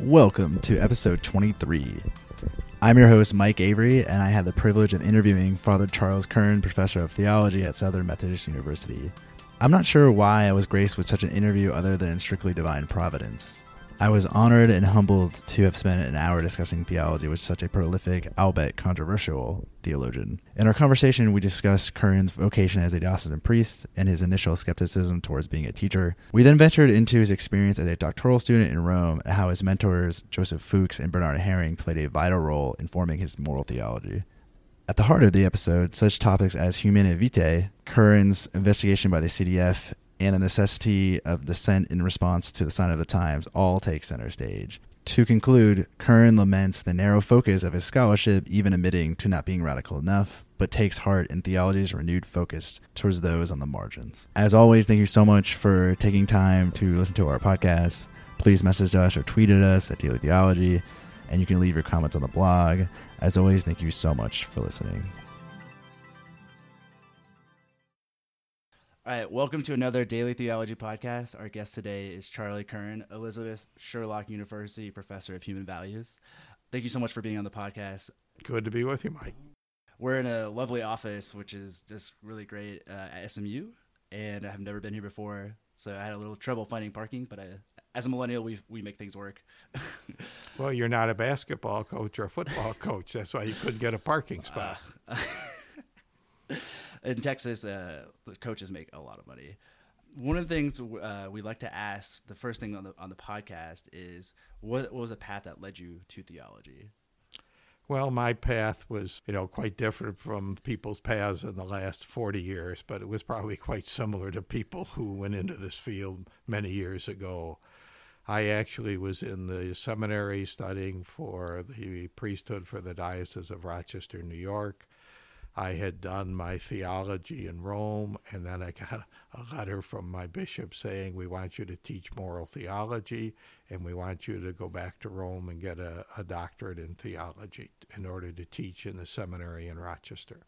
Welcome to episode 23. I'm your host, Mike Avery, and I had the privilege of interviewing Father Charles Curran, professor of theology at Southern Methodist University. I'm not sure why I was graced with such an interview other than strictly divine providence. I was honored and humbled to have spent an hour discussing theology with such a prolific, albeit controversial, theologian. In our conversation, we discussed Curran's vocation as a diocesan priest and his initial skepticism towards being a teacher. We then ventured into his experience as a doctoral student in Rome and how his mentors, Joseph Fuchs and Bernard Häring, played a vital role in forming his moral theology. At the heart of the episode, such topics as Humanae Vitae, Curran's investigation by the CDF, and the necessity of dissent in response to the sign of the times all take center stage. To conclude, Curran laments the narrow focus of his scholarship, even admitting to not being radical enough, but takes heart in theology's renewed focus towards those on the margins. As always, thank you so much for taking time to listen to our podcast. Please message us or tweet at us at Daily Theology, and you can leave your comments on the blog. As always, thank you so much for listening. All right, welcome to another Daily Theology podcast. Our guest today is Charlie Curran, Elizabeth Scurlock University Professor of Human Values. Thank you so much for being on the podcast. Good to be with you, Mike. We're in a lovely office, which is just really great uh, at SMU, and I have never been here before, so I had a little trouble finding parking. But I, as a millennial, we we make things work. well, you're not a basketball coach or a football coach. That's why you couldn't get a parking spot. Uh, in Texas, uh, the coaches make a lot of money. One of the things uh, we like to ask, the first thing on the on the podcast is, what, what was the path that led you to theology? Well, my path was, you know, quite different from people's paths in the last 40 years, but it was probably quite similar to people who went into this field many years ago. I actually was in the seminary studying for the priesthood for the Diocese of Rochester, New York. I had done my theology in Rome, and then I got a letter from my bishop saying, We want you to teach moral theology, and we want you to go back to Rome and get a, a doctorate in theology in order to teach in the seminary in Rochester.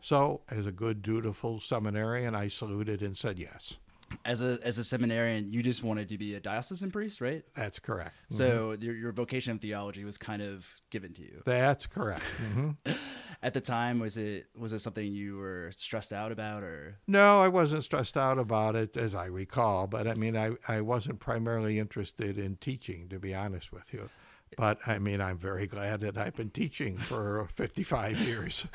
So, as a good, dutiful seminarian, I saluted and said yes as a as a seminarian, you just wanted to be a diocesan priest, right? That's correct. So mm-hmm. your, your vocation of theology was kind of given to you. That's correct. Mm-hmm. At the time, was it was it something you were stressed out about, or no? I wasn't stressed out about it, as I recall. But I mean, I I wasn't primarily interested in teaching, to be honest with you. But I mean, I'm very glad that I've been teaching for 55 years.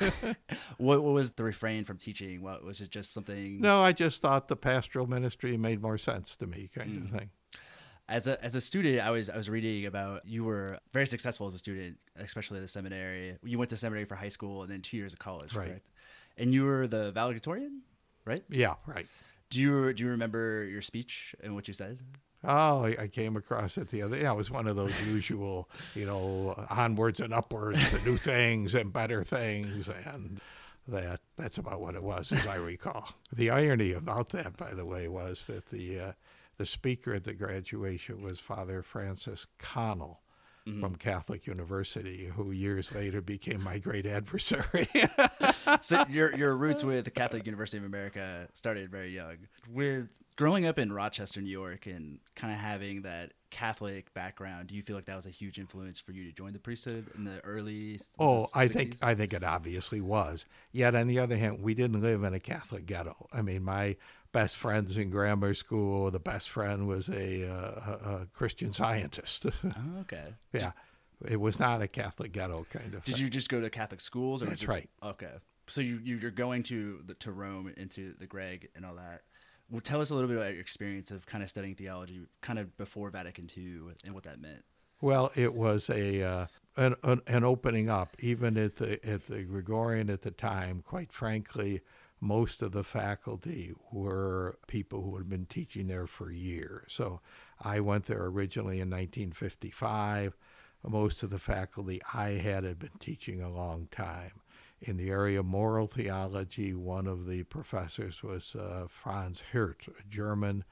what, what, was the refrain from teaching? What was it? Just something? No, I just thought the pastoral ministry made more sense to me, kind mm. of thing. As a as a student, I was I was reading about you were very successful as a student, especially at the seminary. You went to seminary for high school and then two years of college, right? Correct? And you were the valedictorian, right? Yeah, right. Do you do you remember your speech and what you said? Oh, I came across it the other. Yeah, it was one of those usual, you know, onwards and upwards to new things and better things, and that that's about what it was, as I recall. The irony about that, by the way, was that the uh, the speaker at the graduation was Father Francis Connell. Mm-hmm. From Catholic University, who years later became my great adversary. so your your roots with the Catholic University of America started very young. With growing up in Rochester, New York, and kind of having that Catholic background, do you feel like that was a huge influence for you to join the priesthood in the early? Oh, I think I think it obviously was. Yet on the other hand, we didn't live in a Catholic ghetto. I mean, my best friends in grammar school, the best friend was a, uh, a Christian scientist. oh, okay. yeah, it was not a Catholic ghetto kind of. Did thing. you just go to Catholic schools? Or That's right. Okay, so you you're going to the, to Rome into the Greg and all that well, tell us a little bit about your experience of kind of studying theology, kind of before Vatican II, and what that meant. Well, it was a uh, an, an, an, opening up, even at the at the Gregorian at the time. Quite frankly, most of the faculty were people who had been teaching there for years. So I went there originally in 1955. Most of the faculty I had had been teaching a long time in the area of moral theology. One of the professors was uh, Franz Hürth, a German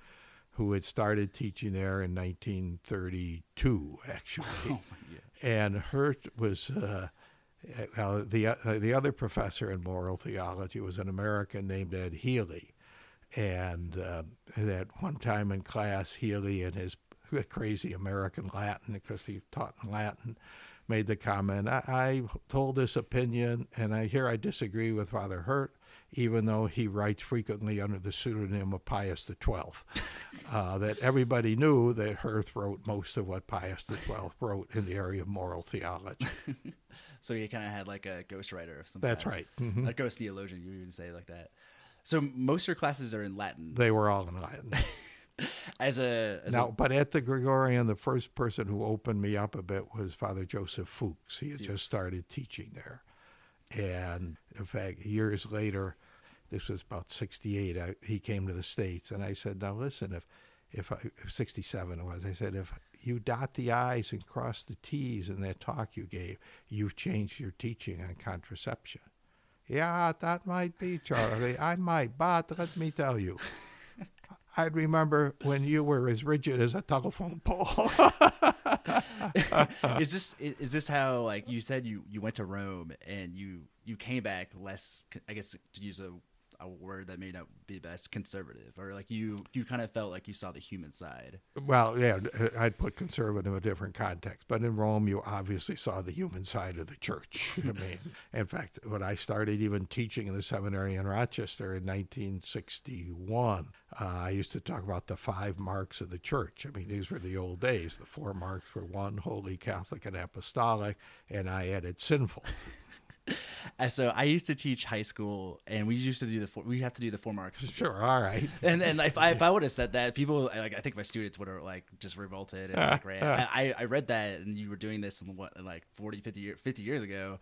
who had started teaching there in 1932, actually. Oh, and Hürth was. Uh, the uh, the other professor in moral theology was an American named Ed Healy, and uh, at one time in class, Healy and his crazy American Latin because he taught in Latin, made the comment, I, I told this opinion, and I here I disagree with Father Hürth, even though he writes frequently under the pseudonym of Pius XII. uh, that everybody knew that Hürth wrote most of what Pius XII wrote in the area of moral theology. so he kind of had like a ghostwriter of something. That's right. Mm-hmm. A ghost theologian, you would even say like that. So most of your classes are in Latin. They were all in Latin. as a as now, a, but at the Gregorian, the first person who opened me up a bit was Father Joseph Fuchs. He had Yes. just started teaching there, and in fact, years later, this was about '68. He came to the states, and I said, "Now listen, if if I, '67 it was, I said, if you dot the i's and cross the t's in that talk you gave, you've changed your teaching on contraception." Yeah, that might be, Charlie. I might, but let me tell you. I remember when you were as rigid as a telephone pole. is this is this how like you said you you went to Rome and you you came back less I guess to use a a word that may not be best conservative or like you you kind of felt like you saw the human side well, yeah, I'd put conservative in a different context, but in Rome, you obviously saw the human side of the church. I mean, in fact, when I started even teaching in the seminary in Rochester in 1961, uh, I used to talk about the five marks of the church. I mean, these were the old days. The four marks were one, holy, Catholic, and apostolic, and I added sinful. and so I used to teach high school and we used to do the four, we have to do the four marks Sure, all right. and and if I if I would have said that, people like I think my students would have like just revolted and like ran. I, I read that and you were doing this in what like 40, 50 years 50 years ago.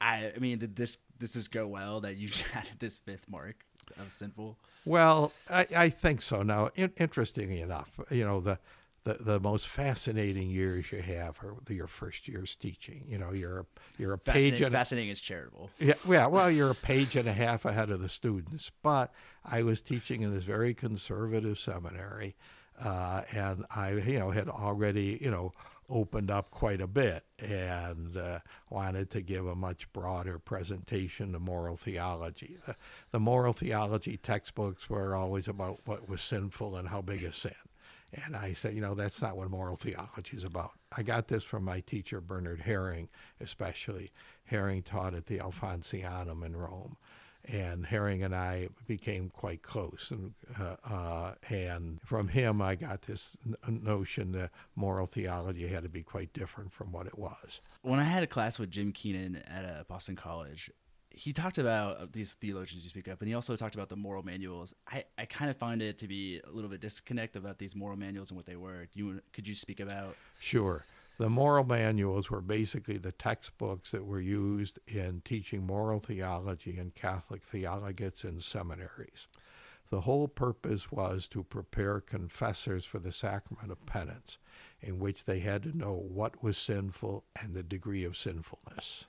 I I mean did this this just go well that you added this fifth mark of sinful? Well, I, I think so. Now, in, interestingly enough, you know the, the the most fascinating years you have are your first years teaching. You know, you're a, you're a page Fascinating, and fascinating is charitable. yeah, yeah, well, you're a page and a half ahead of the students. But I was teaching in this very conservative seminary, uh, and I, you know, had already, you know, opened up quite a bit and uh, wanted to give a much broader presentation of moral theology. The, the moral theology textbooks were always about what was sinful and how big a sin. And I said, you know, that's not what moral theology is about. I got this from my teacher, Bernard Häring, especially. Häring taught at the Alfonsianum in Rome. And Häring and I became quite close. And, uh, uh, and from him, I got this n- notion that moral theology had to be quite different from what it was. When I had a class with Jim Keenan at uh, Boston College, he talked about uh, these theologians you speak up, and he also talked about the moral manuals. I, I kind of find it to be a little bit disconnect about these moral manuals and what they were. Do you could you speak about? Sure. The moral manuals were basically the textbooks that were used in teaching moral theology in Catholic theologians in seminaries. The whole purpose was to prepare confessors for the sacrament of penance, in which they had to know what was sinful and the degree of sinfulness.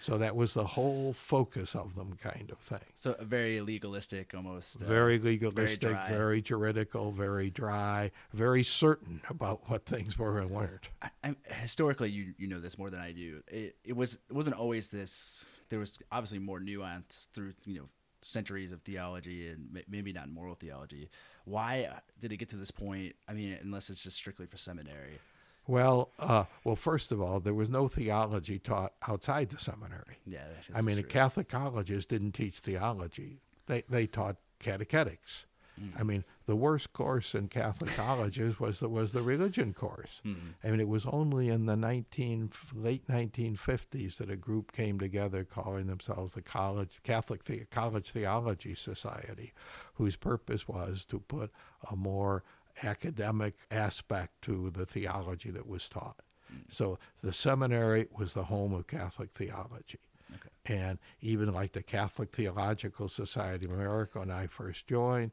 So that was the whole focus of them, kind of thing. So a very legalistic, almost. uh, Very legalistic, dry. very juridical, very dry, very certain about what things were and weren't. I, I'm, historically, you you know this more than I do. It it was it wasn't always this. There was obviously more nuance through you know centuries of theology and maybe not moral theology. Why uh, did it get to this point? I mean, unless it's just strictly for seminary. Well, uh, well, first of all, there was no theology taught outside the seminary. Yeah, that's I mean, the. Catholic colleges didn't teach theology; they they taught catechetics. Mm. I mean, the worst course in Catholic colleges was the was the religion course. Mm-hmm. I mean, it was only in the nineteen late nineteen fifties that a group came together, calling themselves the College Catholic the- College Theology Society, whose purpose was to put a more academic aspect to the theology that was taught. So the seminary was the home of Catholic theology. Okay. And even like the Catholic Theological Society of America, when I first joined,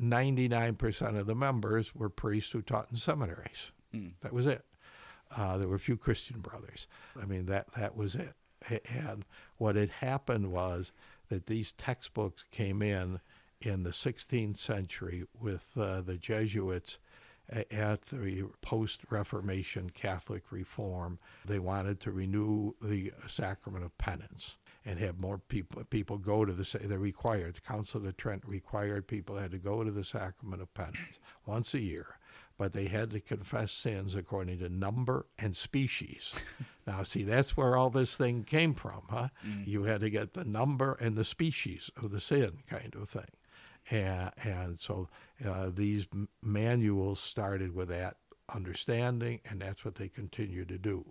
99% of the members were priests who taught in seminaries. Mm. That was it. Uh, there were a few Christian brothers. I mean, that, that was it. And what had happened was that these textbooks came in in the 16th century with uh, the Jesuits at the post Reformation Catholic reform. They wanted to renew the sacrament of penance and have more people people go to the they required the Council of Trent required people had to go to the sacrament of penance once a year. but they had to confess sins according to number and species. now, see, that's where all this thing came from, huh? Mm. You had to get the number and the species of the sin, kind of thing. And, and so uh, these manuals started with that understanding, and that's what they continue to do.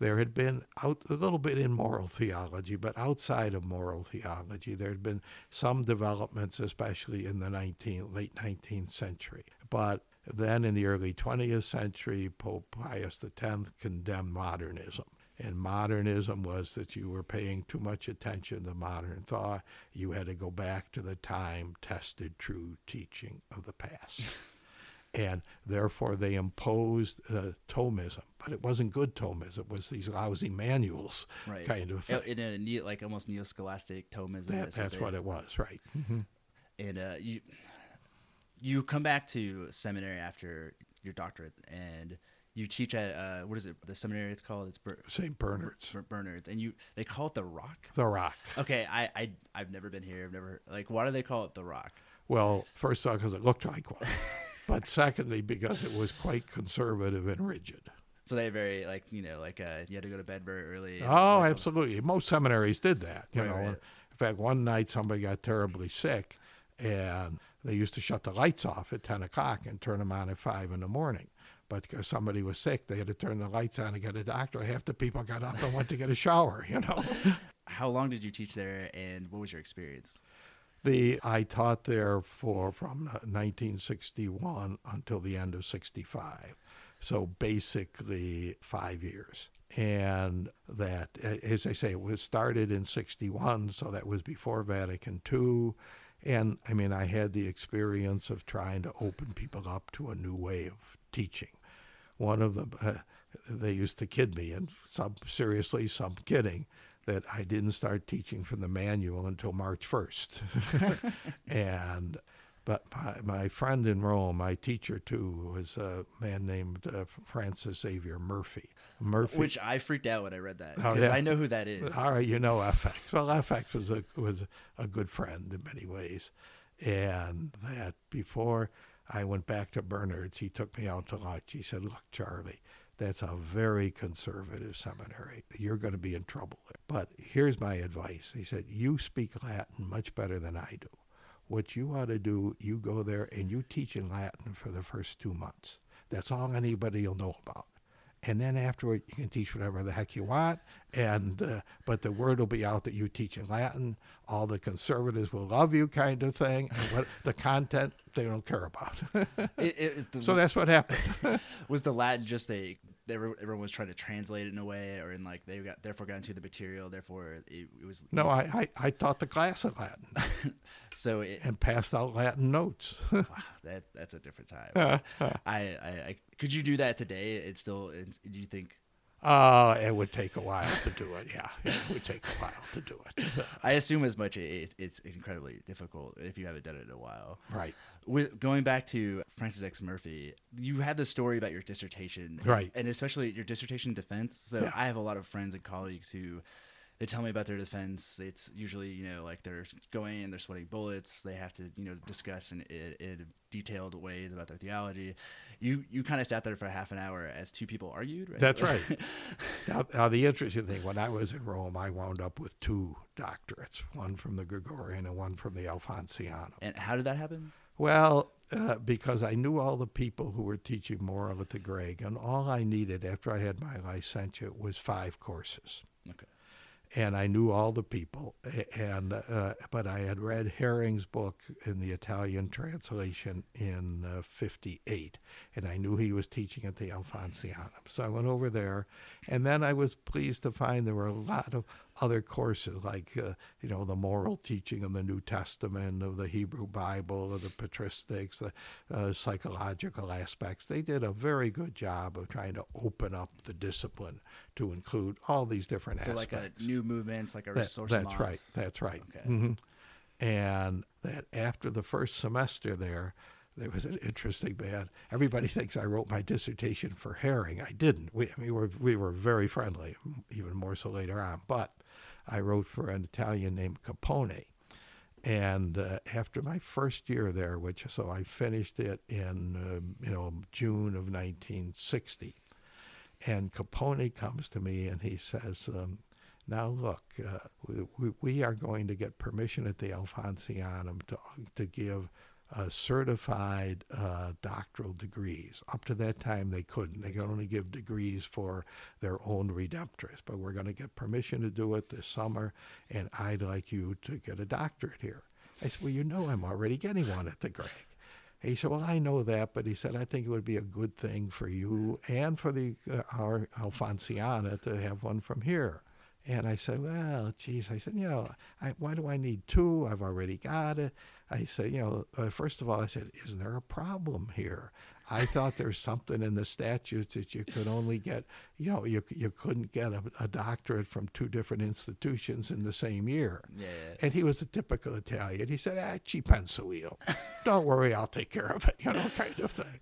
There had been out, a little bit in moral theology, but outside of moral theology, there had been some developments, especially in the 19, late 19th century. But then in the early 20th century, Pope Pius X condemned modernism. And modernism was that you were paying too much attention to modern thought. You had to go back to the time tested true teaching of the past. and therefore they imposed uh, Thomism, but it wasn't good Thomism. It was these lousy manuals, right. kind of thing. In a neo, like almost neo-scholastic Thomism. That, that's, that's what, what, it was, right? Mm-hmm. And uh, you you come back to seminary after your doctorate, and you teach at uh, what is it? The seminary it's called it's Ber- St. Bernard's. Bernard's, and you they call it the Rock. The Rock. Okay, I I I've never been here. I've never like why do they call it the Rock? Well, first off, because it looked like one. but secondly, because it was quite conservative and rigid. So they very like you know like uh, you had to go to bed very early. Oh, like, absolutely. Most seminaries did that. You right, know, right. in fact, one night somebody got terribly sick, and they used to shut the lights off at ten o'clock and turn them on at five in the morning. But because somebody was sick, they had to turn the lights on and get a doctor. Half the people got up and went to get a shower. You know. How long did you teach there, and what was your experience? The I taught there for from uh, 1961 until the end of 65. So basically 5 years. And that as I say it was started in 61, so that was before Vatican II. And I mean, I had the experience of trying to open people up to a new way of teaching. One of them, uh, they used to kid me, and some seriously, some kidding, that I didn't start teaching from the manual until March 1st. and but my, my, friend in Rome, my teacher too, was a man named uh, Francis Xavier Murphy. Murphy, which I freaked out when I read that because oh, yeah. I know who that is. All right, you know FX. Well, FX was a was a good friend in many ways, and that before I went back to Bernard's, he took me out to lunch. He said, "Look, Charlie." That's a very conservative seminary. You're going to be in trouble. But here's my advice. He said, You speak Latin much better than I do. What you ought to do, you go there and you teach in Latin for the first two months. That's all anybody will know about and then afterward you can teach whatever the heck you want. And uh, but the word will be out that you teach in latin. All the conservatives will love you kind of thing. And what the content they don't care about. It, it, the, so that's what happened. Was the latin just a everyone was trying to translate it in a way, or in like they got therefore got into the material. Therefore, it, it was. No, I, I, I taught the class in Latin. so it, and passed out Latin notes. wow, that that's a different time. I, I, I, could you do that today? It's still. It's, do you think? Uh, it would take a while to do it. Yeah, it would take a while to do it. I assume as much. It, it's incredibly difficult if you haven't done it in a while. Right. With going back to Francis X Murphy, you had the story about your dissertation, right? And especially your dissertation defense. So yeah. I have a lot of friends and colleagues who they tell me about their defense. It's usually you know like they're going and they're sweating bullets. They have to you know discuss in, in, in detailed ways about their theology. You you kind of sat there for half an hour as two people argued. Right? That's right. now, now the interesting thing when I was in Rome, I wound up with two doctorates, one from the Gregorian and one from the Alfonsianum. And how did that happen? Well, uh, because I knew all the people who were teaching moral at the Greg, and all I needed after I had my licentiate was five courses. Okay and I knew all the people. And uh, but I had read Häring's book in the Italian translation in '58, uh, and I knew he was teaching at the Alfonsianum. So I went over there, and then I was pleased to find there were a lot of other courses like uh, you know the moral teaching of the New Testament, of the Hebrew Bible, of the patristics, the uh, psychological aspects. They did a very good job of trying to open up the discipline to include all these different so aspects. So like a new movements, like a that, resource. That's right. That's right. Okay. Mm-hmm. And that after the first semester there, there was an interesting man. Everybody thinks I wrote my dissertation for Häring. I didn't. We, I mean, we were, we were very friendly, even more so later on. But I wrote for an Italian named Capone. And uh, after my first year there, which so I finished it in um, you know June of 1960, and Capone comes to me and he says, um, "Now look, uh, we, we are going to get permission at the Alfonsianum to to give." Uh, certified uh, doctoral degrees. Up to that time, they couldn't. They could only give degrees for their own redemptorists. But we're going to get permission to do it this summer, and I'd like you to get a doctorate here. I said, Well, you know, I'm already getting one at the Greg. He said, "Well, I know that, but he said I think it would be a good thing for you and for the uh, our Alfonsiana to have one from here." And I said, "Well, geez," I said, "You know, I, why do I need two? I've already got it." I said, "You know, uh, first of all, I said, isn't there a problem here? I thought there's something in the statutes that you could only get, you know, you you couldn't get a, a doctorate from two different institutions in the same year." Yeah. And he was a typical Italian. He said, "Ah, ci penso io. Don't worry, I'll take care of it." You know, kind of thing.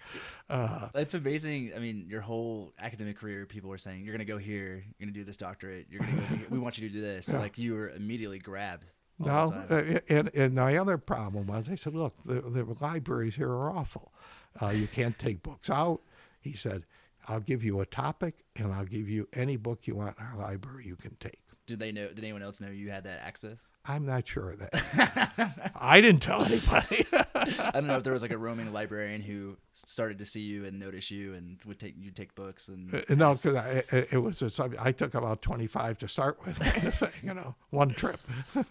Uh, It's amazing. I mean, your whole academic career, people were saying, "You're going to go here. You're going to do this doctorate. You're going to go. do- we want you to do this." Yeah. Like you were immediately grabbed. No, uh, and, and my other problem was I said, look, the, the libraries here are awful. Uh, you can't take books out. He said, I'll give you a topic and I'll give you any book you want in our library you can take. Did they know? Did anyone else know you had that access? I'm not sure of that. I didn't tell anybody. I don't know if there was like a roaming librarian who started to see you and notice you and would take you take books and Uh, no, because it it was a subject. I took about 25 to start with, kind of thing, you know, one trip.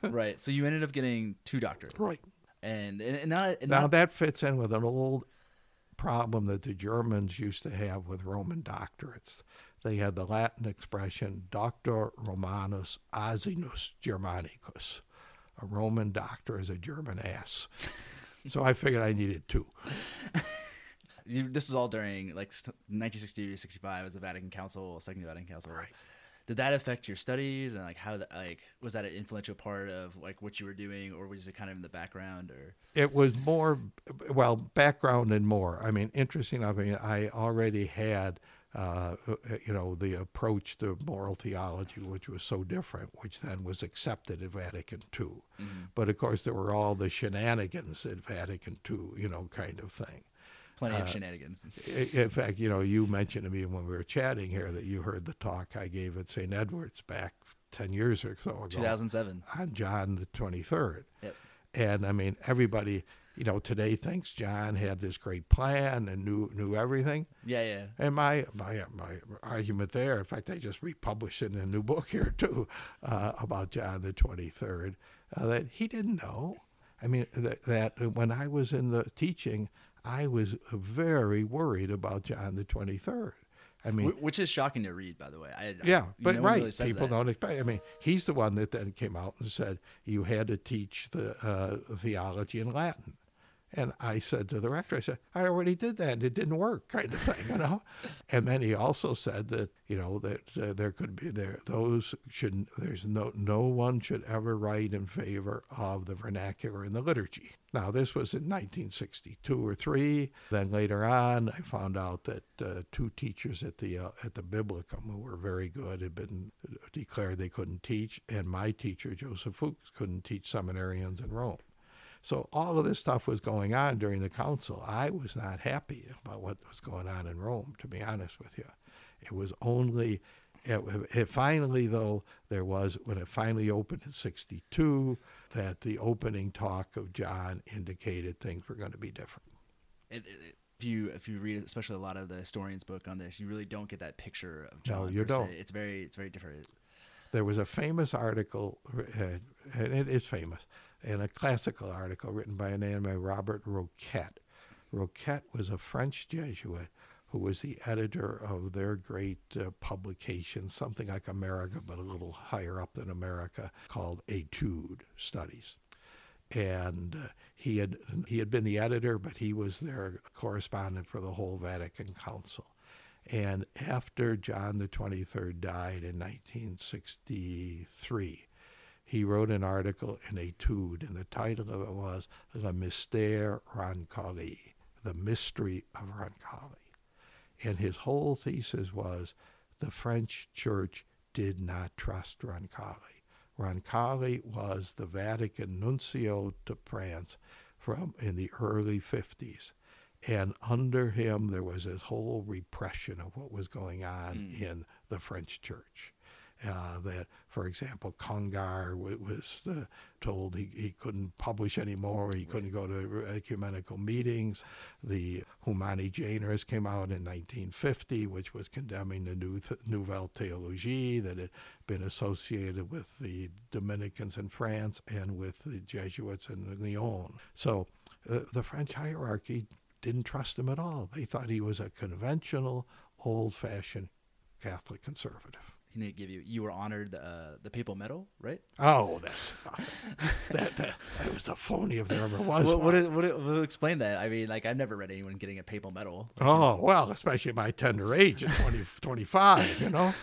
right. So you ended up getting two doctorates, right. and and, and not and Now not, that fits in with an old problem that the Germans used to have with Roman doctorates. They had the Latin expression Doctor Romanus Asinus Germanicus. A Roman doctor is a German ass. so I figured I needed two. this was all during like st- 1960 to 65 was the Vatican Council, Second Vatican Council. Right. Did that affect your studies and like how that like was that an influential part of like what you were doing or was it kind of in the background or It was more, well, background and more. I mean, interesting. I mean, I already had, uh, you know, the approach to moral theology, which was so different, which then was accepted at Vatican II. But of course, there were all the shenanigans at Vatican II, you know, kind of thing. plenty Uh, of shenanigans? In fact, you know, you mentioned to me when we were chatting here that you heard the talk I gave at St. Edward's back 10 years or so ago 2007. on John the 23rd. Yep. And I mean, everybody, you know, today thinks John had this great plan and knew knew everything. Yeah, yeah. And my my my argument there, in fact, I just republished it in a new book here too uh, about John the Twenty Third, uh, that he didn't know. I mean, that, that when I was in the teaching, I was very worried about John the Twenty Third. I mean, Which is shocking to read, by the way. I, yeah, I, but no right, really people that. don't expect. I mean, he's the one that then came out and said you had to teach the uh, theology in Latin, and I said to the rector, I said, I already did that, and it didn't work, kind of thing, you know. and then he also said that you know that uh, there could be there those should there's no no one should ever write in favor of the vernacular in the liturgy. Now this was in 1962 or three. Then later on, I found out that uh, two teachers at the uh, at the Biblicum who were very good had been declared they couldn't teach, and my teacher Joseph Fuchs couldn't teach seminarians in Rome. So all of this stuff was going on during the council. I was not happy about what was going on in Rome, to be honest with you. It was only, it, it finally though, there was when it finally opened in '62 that the opening talk of John indicated things were going to be different. It, it, it- if you if you read especially a lot of the historians' book on this, you really don't get that picture of John. No, you don't. It's very it's very different. There was a famous article, uh, and it is famous, and a classical article written by a man named Robert Rouquette. Rouquette was a French Jesuit who was the editor of their great uh, publication, something like America, but a little higher up than America, called Etude Studies. And uh, he had he had been the editor, but he was their correspondent for the whole Vatican Council. And after John the 23rd died in 1963, he wrote an article in Etude, and the title of it was Le Mystère Roncalli, The Mystery of Roncalli. And his whole thesis was the French church did not trust Roncalli. Roncalli was the Vatican nuncio to France from in the early 50s. And under him, there was this whole repression of what was going on mm. in the French church. Uh, that, for example, Congar w- was uh, told he, he couldn't publish anymore, he couldn't go to ecumenical meetings. The Humani Generis came out in 1950, which was condemning the New th- Nouvelle Théologie that had been associated with the Dominicans in France and with the Jesuits in Lyon. So uh, the French hierarchy didn't trust him at all. They thought he was a conventional, old fashioned Catholic conservative can give you? You were honored uh, the papal medal, right? Oh, that's that, that, that was a phony if there ever was. What, what, what, what, explain that? I mean, like I've never read anyone getting a papal medal. Oh well, especially at my tender age at 20, 25, You know,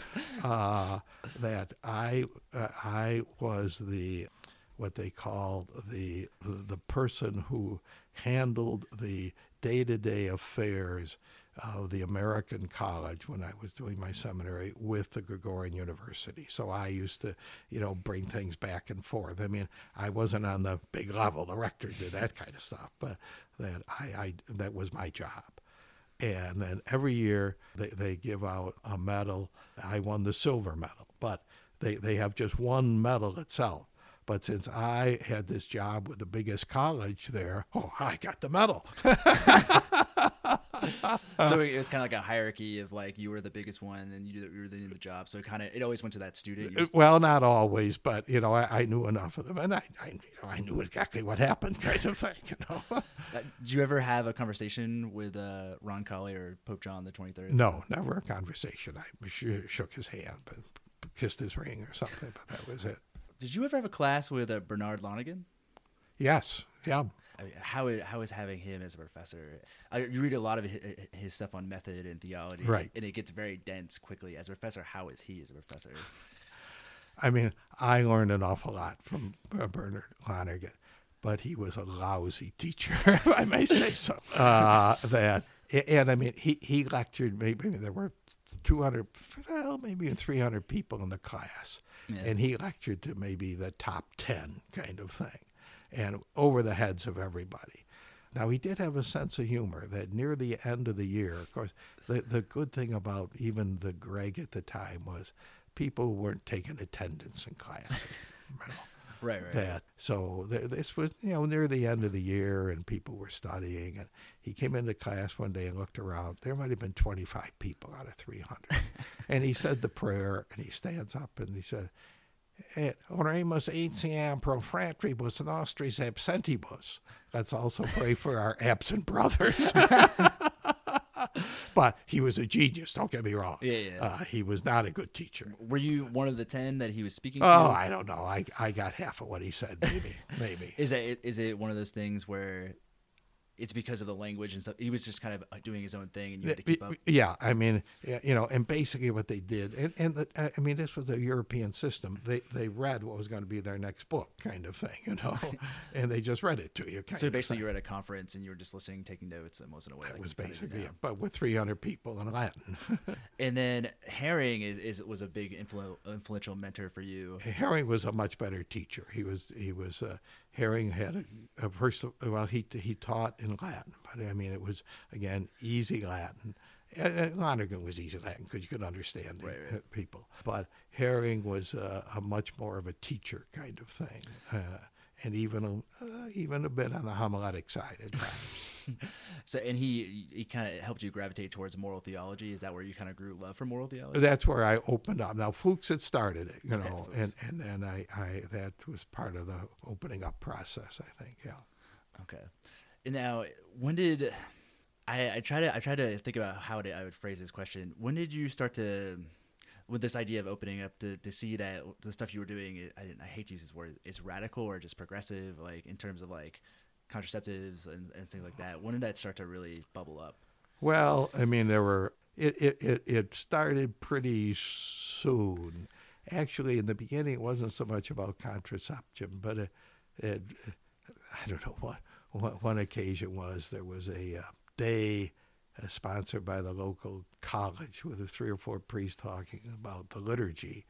uh, that I uh, I was the what they called the the person who handled the day to day affairs of the American College when I was doing my seminary with the Gregorian University. So I used to, you know, bring things back and forth. I mean, I wasn't on the big level. The rector did that kind of stuff, but that I, I that was my job. And then every year they, they give out a medal. I won the silver medal, but they, they have just one medal itself. But since I had this job with the biggest college there, oh, I got the medal. so it was kind of like a hierarchy of like you were the biggest one and you, were the, the job. So it kind of it always went to that student. Uh, well, not always, but you know, I, I knew enough of them, and I, I, you know, I knew exactly what happened, kind of thing. You know. uh, did you ever have a conversation with uh, Roncalli or Pope John the Twenty Third? No, never a conversation. I sh- shook his hand, but kissed his ring or something, but that was it. Did you ever have a class with uh, Bernard Lonergan? Yes. Yeah. I mean, how is, how is having him as a professor? I, you read a lot of his, his, stuff on method and theology, right? And it gets very dense quickly. As a professor, how is he as a professor? I mean, I learned an awful lot from uh, Bernard Lonergan, but he was a lousy teacher, if I may say so. Uh, that and I mean, he he lectured. Maybe there were 200, well, maybe 300 people in the class, yeah. and he lectured to maybe the top 10 kind of thing and over the heads of everybody. Now, he did have a sense of humor that near the end of the year, of course, the, the good thing about even the Greg at the time was people weren't taking attendance in class. right, right. That so th- this was you know near the end of the year and people were studying and he came into class one day and looked around. There might have been 25 people out of 300, and he said the prayer and he stands up and he said, et oremus etiam pro fratribus nostris absentibus. Let's also pray for our absent brothers. but he was a genius. Don't get me wrong. Yeah, yeah. Uh, he was not a good teacher. Were you one of the ten that he was speaking to? Oh, I don't know. I I got half of what he said. Maybe, maybe. Is it is it one of those things where it's because of the language and stuff. He was just kind of uh, doing his own thing, and you had to keep up. Yeah, I mean, you know, and basically what they did, and, and the, I mean, this was a European system. They they read what was going to be their next book, kind of thing, you know, and they just read it to you. so basically, you were at a conference and you were just listening, taking notes, and wasn't aware. That like was basically, it, but with 300 people in Latin. and then Häring is, is was a big influ- influential mentor for you. Häring was a much better teacher. He was he was. Uh, Häring had a, a first well he he taught in Latin, but I mean it was again easy Latin. Uh, Lonergan was easy Latin because you could understand right, right. people, but Häring was uh, a much more of a teacher kind of thing, uh, and even a, uh, even a bit on the homiletic side at times. so, and he he kind of helped you gravitate towards moral theology. Is that where you kind of grew love for moral theology? That's where I opened up. Now, Fuchs had started it, you okay, know, and and and I, I that was part of the opening up process. I think, yeah. Okay. And now, when did I, I try to I try to think about how to, I would phrase this question? When did you start to with this idea of opening up to, to see that the stuff you were doing I, I hate to use this word is radical or just progressive like in terms of like contraceptives and, and things like that. When did that start to really bubble up? Well, I mean, there were it it it, it started pretty soon. Actually, in the beginning, it wasn't so much about contraception, but it, it I don't know what, what one occasion was. There was a uh, day sponsored by the local college with three or four priests talking about the liturgy,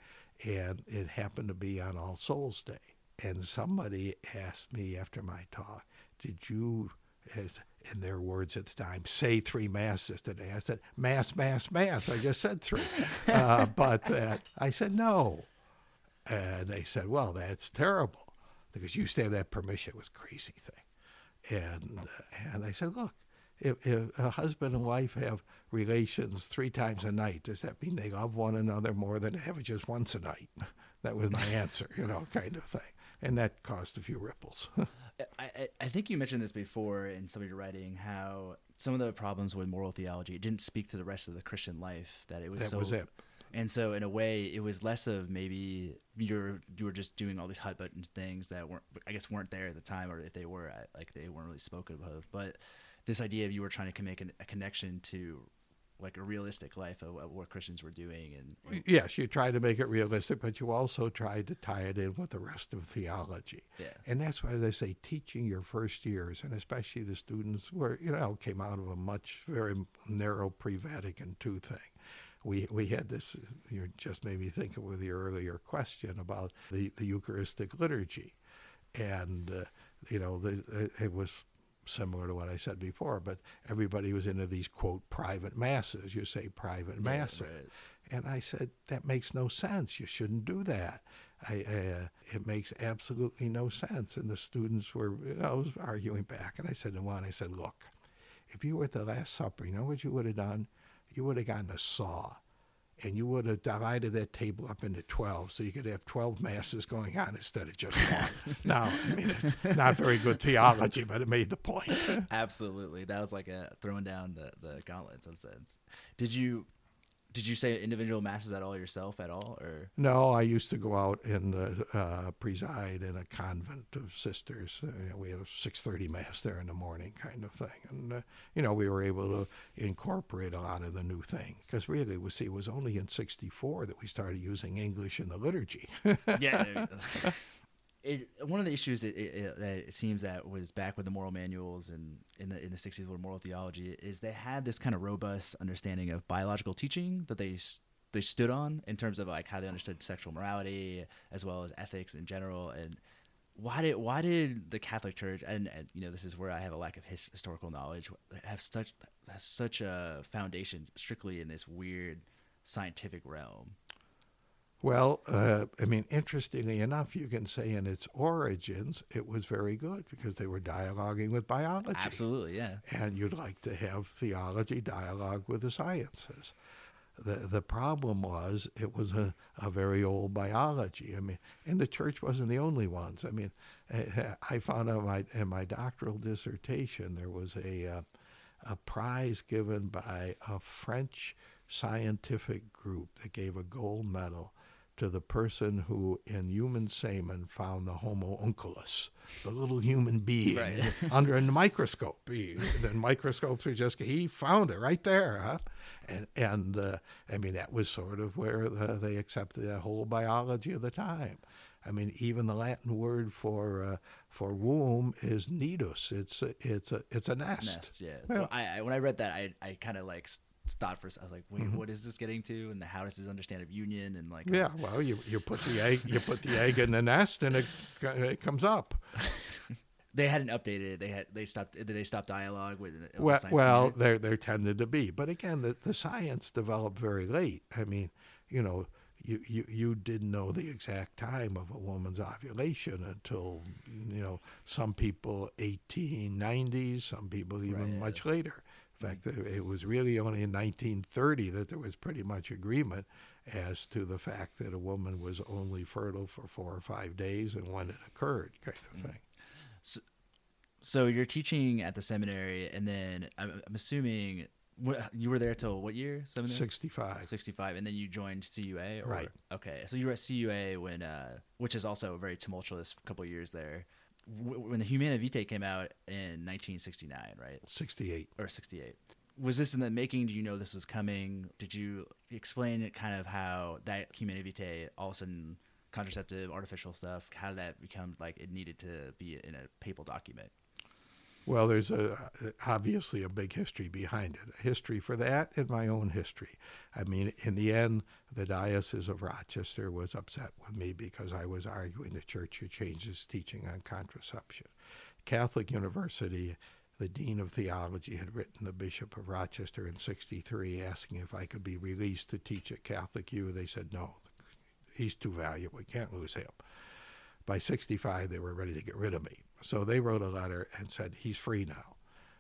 and it happened to be on All Souls Day. And somebody asked me after my talk, "Did you?" As in their words at the time, say three masses today. I said, mass, mass, mass. I just said three. uh, but uh, I said, no. And they said, well, that's terrible because you used to have that permission. It was a crazy thing. And, uh, and I said, look, if, if a husband and wife have relations three times a night, does that mean they love one another more than have it just once a night? That was my answer, you know, kind of thing. And that caused a few ripples. I, I think you mentioned this before in some of your writing how some of the problems with moral theology it didn't speak to the rest of the Christian life that it was that so was it. and so in a way it was less of maybe you're you were just doing all these hot button things that weren't I guess weren't there at the time or if they were like they weren't really spoken of but this idea of you were trying to make an, a connection to like a realistic life of, of, what Christians were doing. And, and, yes, you try to make it realistic, but you also try to tie it in with the rest of theology. Yeah. And that's why they say teaching your first years, and especially the students who were you know came out of a much very narrow pre-Vatican II thing. We, we had this, you just made me think of with the earlier question about the, the Eucharistic liturgy. And, uh, you know, the, it was similar to what I said before, but everybody was into these quote private masses. You say private yeah, masses, right. and I said that makes no sense. You shouldn't do that. I, uh, it makes absolutely no sense. And the students were, you know, I was arguing back, and I said to one, I said, look, if you were at the Last Supper, you know what you would have done? You would have gotten a saw and you would have divided that table up into 12 so you could have 12 masses going on instead of just one. now, I mean, it's not very good theology, but it made the point. Absolutely. That was like a throwing down the, the gauntlet in some sense. Did you did you say individual masses at all yourself at all, or no? I used to go out and uh, uh, preside in a convent of sisters. Uh, we had a six thirty mass there in the morning, kind of thing, and uh, you know we were able to incorporate a lot of the new thing because really, we see, it was only in '64 that we started using English in the liturgy. yeah. it, one of the issues that it, that it, seems that was back with the moral manuals and in the in the 60s with moral theology is they had this kind of robust understanding of biological teaching that they they stood on in terms of like how they understood sexual morality as well as ethics in general. And why did why did the Catholic Church and, and you know this is where I have a lack of his, historical knowledge have such have such a foundation strictly in this weird scientific realm well, uh, I mean, interestingly enough, you can say in its origins, it was very good because they were dialoguing with biology. Absolutely, yeah. And you'd like to have theology dialogue with the sciences. The, the problem was it was a, a very old biology. I mean, and the church wasn't the only ones. I mean, I found out my, in my doctoral dissertation there was a, uh, a prize given by a French scientific group that gave a gold medal to the person who in human semen found the homunculus, the little human being right. under a microscope. He, the microscopes were just, he found it right there. Huh? And, and uh, I mean, that was sort of where the, they accepted the whole biology of the time. I mean, even the Latin word for uh, for womb is nidus. It's a, it's a it's a nest. Nest, yeah. Well, I, I, when I read that, I I kind of like thought for I was like, wait, mm-hmm. what is this getting to, and how does this understand of union and like? Yeah, well, you you put the egg you put the egg in the nest and it it comes up. they hadn't updated. It. They had they stopped. Did they stop dialogue with? Well, well, there there tended to be, but again, the the science developed very late. I mean, you know. You, you, you didn't know the exact time of a woman's ovulation until you know some people 1890s some people even right, much yeah. later fact, it was really only in 1930 that there was pretty much agreement as to the fact that a woman was only fertile for four or five days and when it occurred, kind of mm. thing. So, so you're teaching at the seminary, and then I'm, I'm assuming you were there till what year? Seminary? 65. 65. And then you joined CUA? Or, right. Okay. So you were at CUA when, uh, which is also a very tumultuous couple years there when the Humanae Vitae came out in 1969, right? 68 or 68. Was this in the making? Do you know this was coming? Did you explain it kind of how that Humanae Vitae all of a sudden contraceptive, artificial stuff, how did that become like it needed to be in a papal document? Well, there's a obviously a big history behind it. A history for that and my own history. I mean, in the end, the Diocese of Rochester was upset with me because I was arguing the church should change its teaching on contraception. Catholic University, the dean of theology had written the Bishop of Rochester in '63 asking if I could be released to teach at Catholic U. They said no, he's too valuable. We can't lose him. By 65, they were ready to get rid of me. So they wrote a letter and said, he's free now.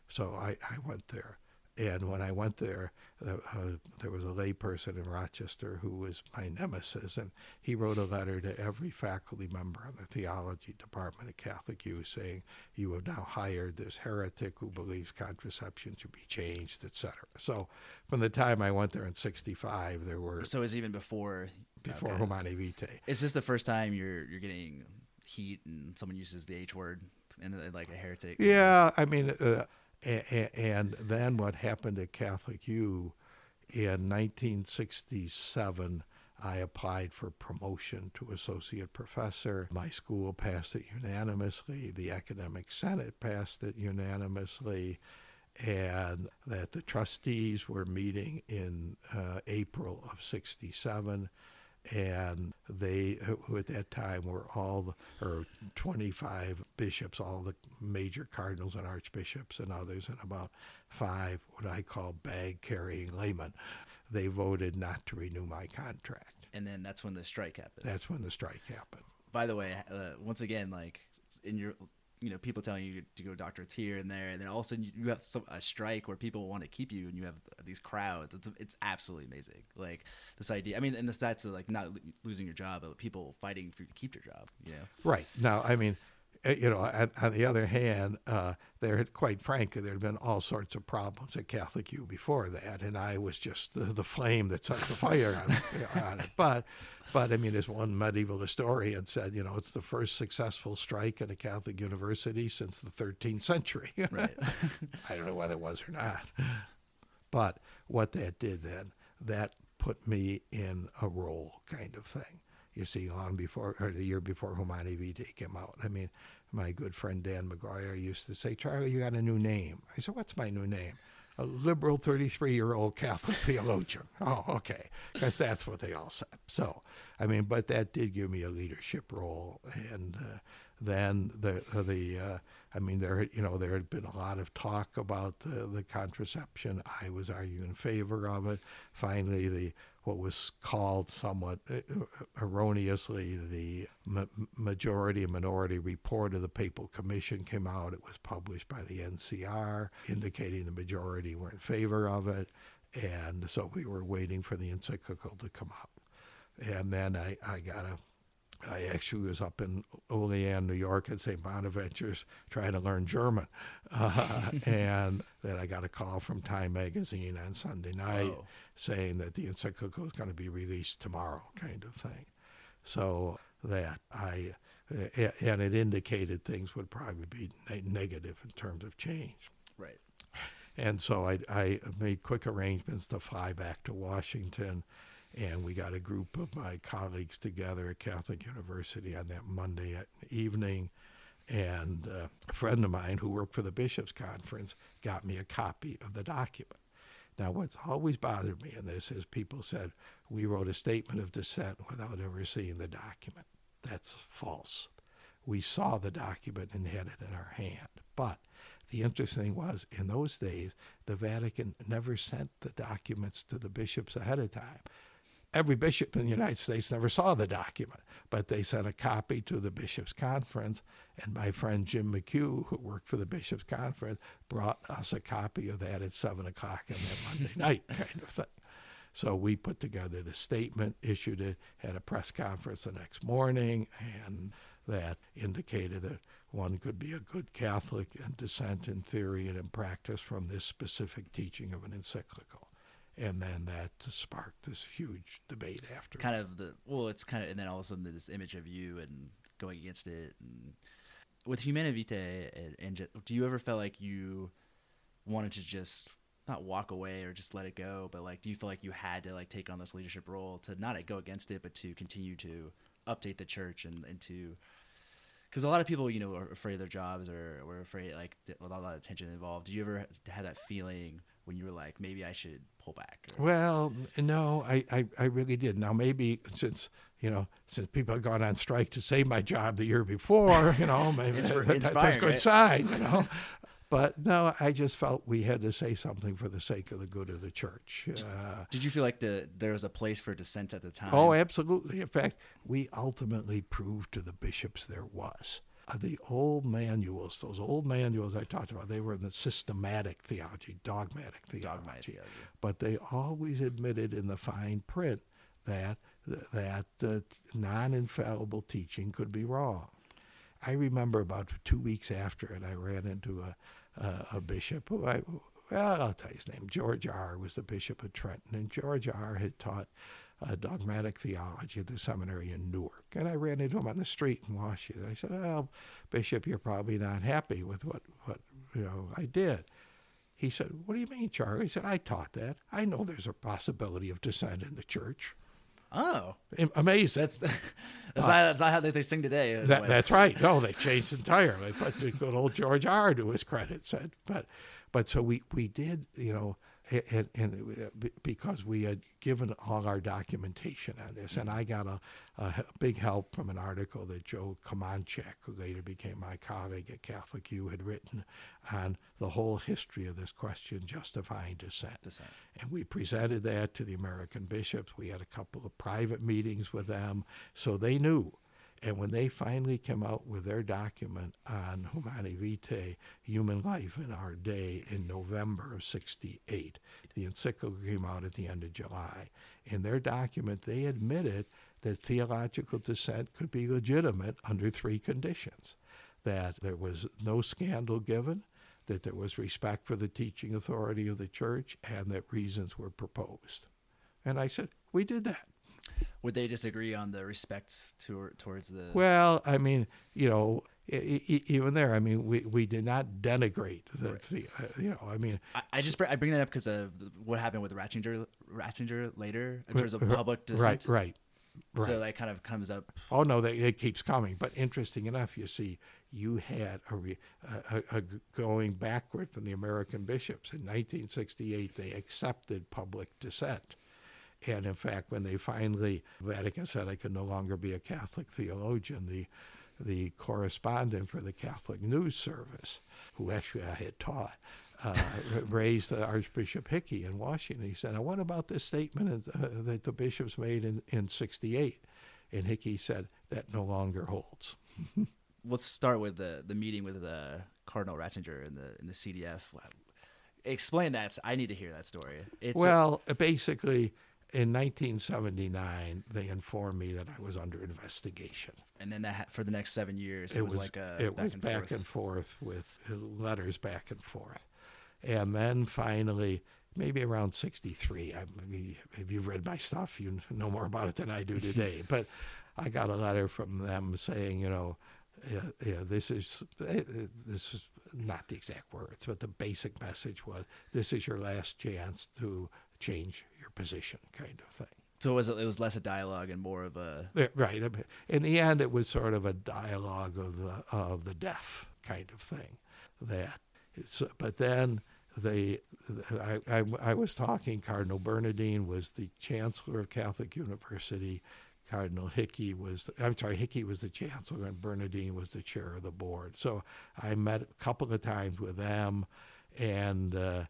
So I, I went there. And when I went there, uh, uh, there was a layperson in Rochester who was my nemesis, and he wrote a letter to every faculty member on the theology department at Catholic U saying, You have now hired this heretic who believes contraception should be changed, etc. So from the time I went there in 65, there were. So it was even before. Before okay. Humanae Vitae. Is this the first time you're you're getting heat and someone uses the H word and like a heretic? Yeah, I mean. Uh, and then what happened at Catholic U in 1967, I applied for promotion to associate professor. My school passed it unanimously. The academic senate passed it unanimously. And that the trustees were meeting in uh, April of 67 and they who at that time were all the, or 25 bishops all the major cardinals and archbishops and others and about five what i call bag carrying laymen they voted not to renew my contract. And then that's when the strike happened. That's when the strike happened. By the way uh, once again like in your you know people telling you to go doctorates here and there, and then all of a sudden you have some, a strike where people want to keep you, and you have these crowds. It's it's absolutely amazing. Like this idea. I mean, and the stats of like not losing your job, but people fighting for you to keep your job. You know. Right now, I mean, eh, you know, on, on the other hand, uh, there had, quite frankly, there had been all sorts of problems at Catholic U before that, and I was just the, the flame that set the fire on, on it. But but I mean, as one medieval historian said, you know, it's the first successful strike at a Catholic university since the 13th century. Right. I don't know whether it was or not. But what that did then, that put me in a role kind of thing. You see, long before, or the year before Humanae Vitae came out. I mean, my good friend Dan Maguire used to say, Charlie, you got a new name. I said, what's my new name? A liberal 33 year old Catholic theologian. Oh, okay. Because that's what they all said. So, I mean, but that did give me a leadership role. And uh, then the, the uh, I mean, there, you know, there had been a lot of talk about the, the contraception. I was arguing in favor of it. Finally, the what was called somewhat uh, erroneously the ma- majority and minority report of the Papal Commission came out. It was published by the NCR, indicating the majority were in favor of it. And so we were waiting for the encyclical to come out. And then I, I got a I actually was up in Olean, New York at St. Bonaventure's trying to learn German. Uh, and then I got a call from Time Magazine on Sunday night oh. saying that the encyclical is going to be released tomorrow, kind of thing. So that I, and it indicated things would probably be negative in terms of change. Right. And so I, I made quick arrangements to fly back to Washington and we got a group of my colleagues together at Catholic University on that Monday evening. And a friend of mine who worked for the Bishops' Conference got me a copy of the document. Now, what's always bothered me in this is people said, we wrote a statement of dissent without ever seeing the document. That's false. We saw the document and had it in our hand. But the interesting thing was, in those days, the Vatican never sent the documents to the bishops ahead of time every bishop in the United States never saw the document, but they sent a copy to the bishops' conference. And my friend Jim McHugh, who worked for the bishops' conference, brought us a copy of that at seven o'clock on that Monday night, kind of thing. So we put together the statement, issued it, had a press conference the next morning, and that indicated that one could be a good Catholic and dissent in theory and in practice from this specific teaching of an encyclical and then that sparked this huge debate after. Kind of the well, it's kind of and then all of a sudden this image of you and going against it. And with Humanae Vitae, and, and do you ever feel like you wanted to just not walk away or just let it go, but like, do you feel like you had to like take on this leadership role to not go against it, but to continue to update the church and, and to because a lot of people, you know, are afraid of their jobs or were afraid like a lot of attention involved. Do you ever have that feeling when you were like, maybe I should pull back? Or? Well, no, I, I, I really did. Now maybe since you know since people had gone on strike to save my job the year before, you know, maybe that, that's a good right? sign. You know, but no, I just felt we had to say something for the sake of the good of the church. Uh, Did you feel like the, there was a place for dissent at the time? Oh, absolutely. In fact, we ultimately proved to the bishops there was. Uh, the old manuals, those old manuals I talked about, they were in the systematic theology, dogmatic theology. Dogmatic theology. But they always admitted in the fine print that that uh, non-infallible teaching could be wrong. I remember about two weeks after it, I ran into a uh, a bishop who I, well, I'll tell you his name. George Ahr. was the bishop of Trenton, and George Ahr. had taught uh, dogmatic theology at the seminary in Newark. And I ran into him on the street in Washington. I said, "Well, Bishop, you're probably not happy with what what you know I did." He said, "What do you mean, Charlie?" He said, "I taught that. I know there's a possibility of dissent in the church." Oh, amazing! That's that's, uh, not, that's not how they sing today. That, that's right. No, they changed entirely. But good old George Ahr. to his credit said, but but so we we did you know and, and, uh, because we had given all our documentation on this, and I got a, a big help from an article that Joe Komonchak, who later became my colleague at Catholic U, had written on the whole history of this question, justifying dissent. dissent. And we presented that to the American bishops. We had a couple of private meetings with them, so they knew and when they finally came out with their document on Humanae Vitae, human life in our day, in November of 68, the encyclical came out at the end of July. In their document, they admitted that theological dissent could be legitimate under three conditions that there was no scandal given, that there was respect for the teaching authority of the church, and that reasons were proposed. And I said, We did that would they disagree on the respect to, towards the? Well, I mean, you know, even there, I mean, we, we did not denigrate the, right. the uh, you know, I mean, I, I just I bring that up because of what happened with Ratzinger Ratzinger later in terms of public dissent. Right, right. Right. So that kind of comes up. Oh no, that, it keeps coming. But interesting enough, you see, you had a, a, a, going backward from the American bishops in 1968. They accepted public dissent, and in fact, when they finally, Vatican said I could no longer be a Catholic theologian, the the correspondent for the Catholic News Service, who actually I had taught, uh, raised Archbishop Hickey in Washington. He said, "Now, what about this statement uh, that the bishops made in in '68?" And Hickey said, "That no longer holds." Let's start with the the meeting with the Cardinal Ratzinger in the in the CDF. Explain that. I need to hear that story. It's well, a, basically, in 1979, they informed me that I was under investigation. And then that for the next seven years, it, it was, was, like a it back was and back forth. and forth with letters back and forth, and then finally, maybe around 63. I mean, if you've read my stuff, you know more about it than I do today. but I got a letter from them saying, you know, yeah, yeah, this is eh, this is not the exact words, but the basic message was this is your last chance to change position, kind of thing. So it was it was less a dialogue and more of a right. In the end, it was sort of a dialogue of the of the deaf kind of thing. That, but then they, I, I, I was talking. Cardinal Bernardin was the chancellor of Catholic University. Cardinal Hickey was, the, I'm sorry, Hickey was the chancellor, and Bernardin was the chair of the board. So I met a couple of times with them, and. Uh,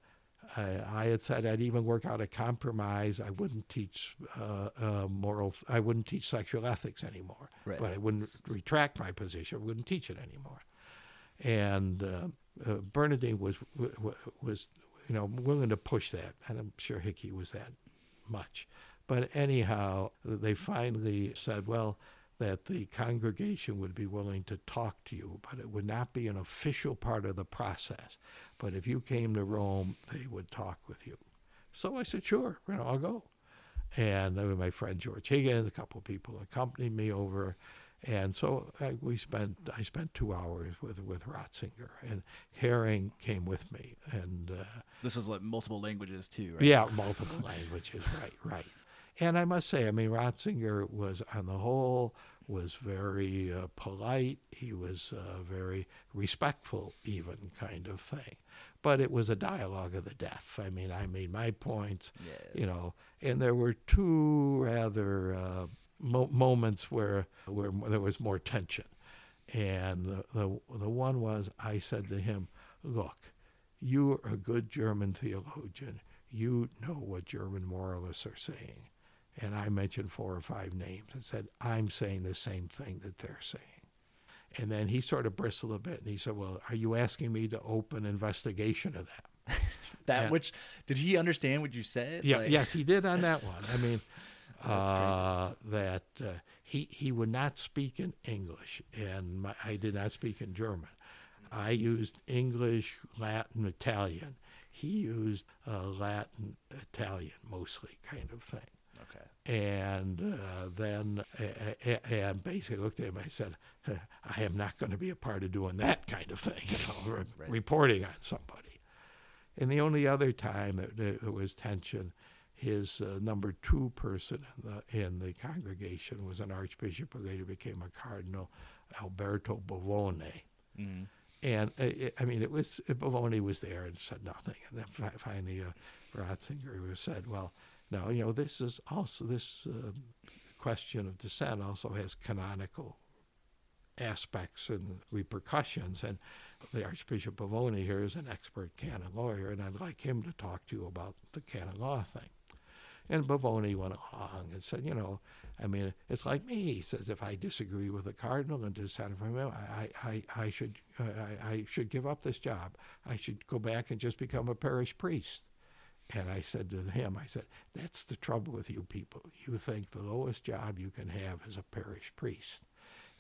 I, I, had said I'd even work out a compromise. I wouldn't teach uh, uh, moral. I wouldn't teach sexual ethics anymore. Right. But I wouldn't retract my position. I wouldn't teach it anymore. And uh, uh Bernardin was was you know willing to push that, and I'm sure Hickey was that much. But anyhow, they finally said, well, that the congregation would be willing to talk to you, but it would not be an official part of the process. But if you came to Rome, they would talk with you. So I said, sure, you know, I'll go. And uh, my friend George Higgins, a couple of people accompanied me over. And so I, we spent, I spent two hours with, with Ratzinger, and Häring came with me. And uh, this was like multiple languages too, right? Yeah, multiple languages, right, right. And I must say, I mean, Ratzinger was on the whole was very uh, polite. He was uh, very respectful, even kind of thing. But it was a dialogue of the deaf. I mean, I made my points, Yeah. you know, and there were two rather uh, mo- moments where where there was more tension. And the, the the one was I said to him, "Look, you are a good German theologian. You know what German moralists are saying." And I mentioned four or five names and said, "I'm saying the same thing that they're saying." And then he sort of bristled a bit and he said, "Well, are you asking me to open investigation of that?" That Yeah. which did he understand what you said? Yeah, Like- yes, he did on that one. I mean, uh, that uh, he he would not speak in English, and my, I did not speak in German. I used English, Latin, Italian. He used uh, Latin, Italian, mostly, kind of thing. And uh, then, uh, and basically looked at him. I said, "I am not going to be a part of doing that kind of thing, you know, re- Right. reporting on somebody." And the only other time that there there was tension, his uh, number two person in the in the congregation was an archbishop who later became a cardinal, Alberto Bovone. Mhm. And uh, it, I mean, it was Bovone was there and said nothing, and then fi- finally, uh, Ratzinger said, "Well, no, you know, this is also this uh, question of dissent also has canonical aspects and repercussions." And the Archbishop Bovone here is an expert canon lawyer, and I'd like him to talk to you about the canon law thing. And Bovone went along and said, you know, I mean, it's like me. He says, if I disagree with a cardinal and dissent from him, I, I, I should, I, I should give up this job. I should go back and just become a parish priest. And I said to him, I said, that's the trouble with you people. You think the lowest job you can have is a parish priest.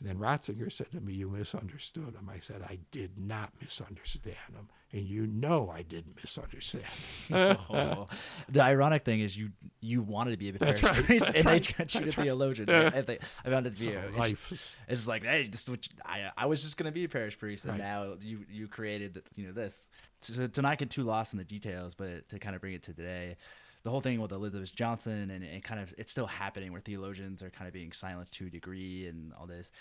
And then Ratzinger said to me, You misunderstood him. I said, I did not misunderstand him. And you know I didn't misunderstand him. Oh. the ironic thing is you you wanted to be a That's parish right, priest that's and right, they got you a that's right. theologian. I, think, I found it to be a, it's, life is- it's like hey, this is what you- I I was just gonna be a parish priest and Right. now you you created you know this. So to not get too lost in the details, but to kind of bring it to today. The whole thing with Elizabeth Johnson and, and kind of it's still happening where theologians are kind of being silenced to a degree and all this.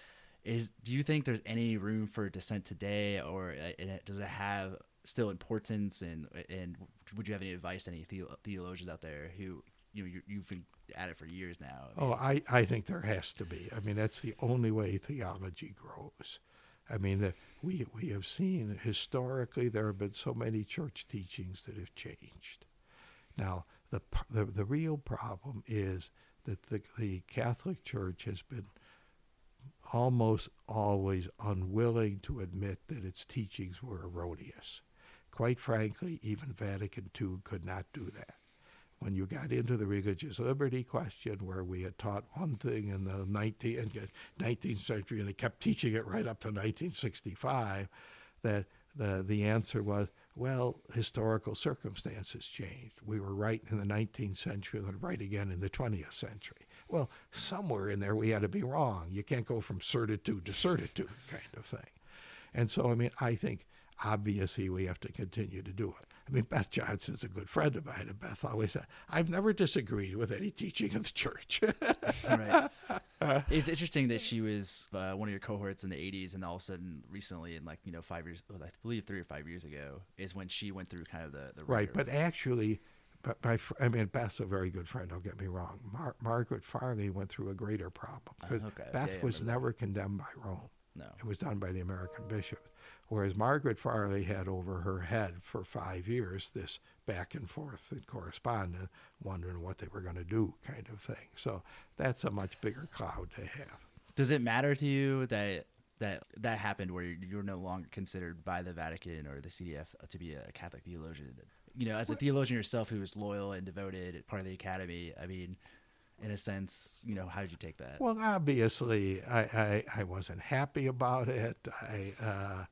Is do you think there's any room for dissent today, or uh, it- does it have still importance? And and would you have any advice to any theologians out there who you know you, you've been at it for years now? Oh, I, I think there has to be. I mean, that's the only way theology grows. I mean, the, we, we have seen historically there have been so many church teachings that have changed. Now, the, the, the real problem is that the, the Catholic Church has been almost always unwilling to admit that its teachings were erroneous. Quite frankly, even Vatican II could not do that. When you got into the religious liberty question, where we had taught one thing in the 19th, 19th century and it kept teaching it right up to 1965, that the, the answer was, well, historical circumstances changed. We were right in the 19th century and right again in the 20th century. Well, somewhere in there we had to be wrong. You can't go from certitude to certitude kind of thing. And so, I mean, I think obviously we have to continue to do it. I mean, Beth Johnson's a good friend of mine, and Beth always said, I've never disagreed with any teaching of the church. right. It's interesting that she was uh, one of your cohorts in the '80s, and all of a sudden, recently, in like you know five years, I believe three or five years ago, is when she went through kind of the the right, but actually, but my, fr- I mean, Beth's a very good friend, don't get me wrong. Mar- Margaret Farley went through a greater problem because okay. Beth Yeah, yeah, was remember that. never condemned by Rome. no, It was done by the American bishops. Whereas Margaret Farley had over her head for five years this back and forth and correspondence, wondering what they were going to do, kind of thing. So that's a much bigger cloud to have. does it matter to you that that that happened where you're no longer considered by the Vatican or the CDF to be a Catholic theologian? You know, as a theologian yourself who was loyal and devoted, part of the academy. I mean, in a sense, you know, how did you take that? Well, obviously, I, I, I wasn't happy about it. I, uh,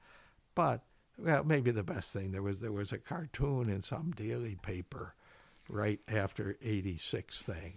but well, maybe the best thing there was there was a cartoon in some daily paper right after '86 thing,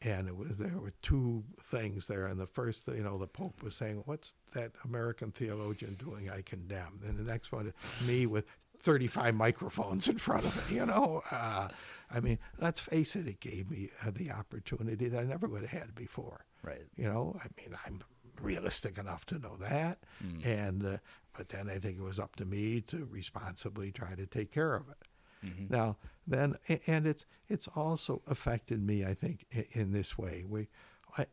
and it was there were two things there. And the first, you know, the Pope was saying, "What's that American theologian doing? I condemn." And the next one, me with 35 microphones in front of me. You know, uh, I mean, let's face it, it gave me uh, the opportunity that I never would have had before. right. You know, I mean, I'm realistic enough to know that, Mm. and uh, but then I think it was up to me to responsibly try to take care of it. Mhm. Now, then, and it's it's also affected me. I think in this way. We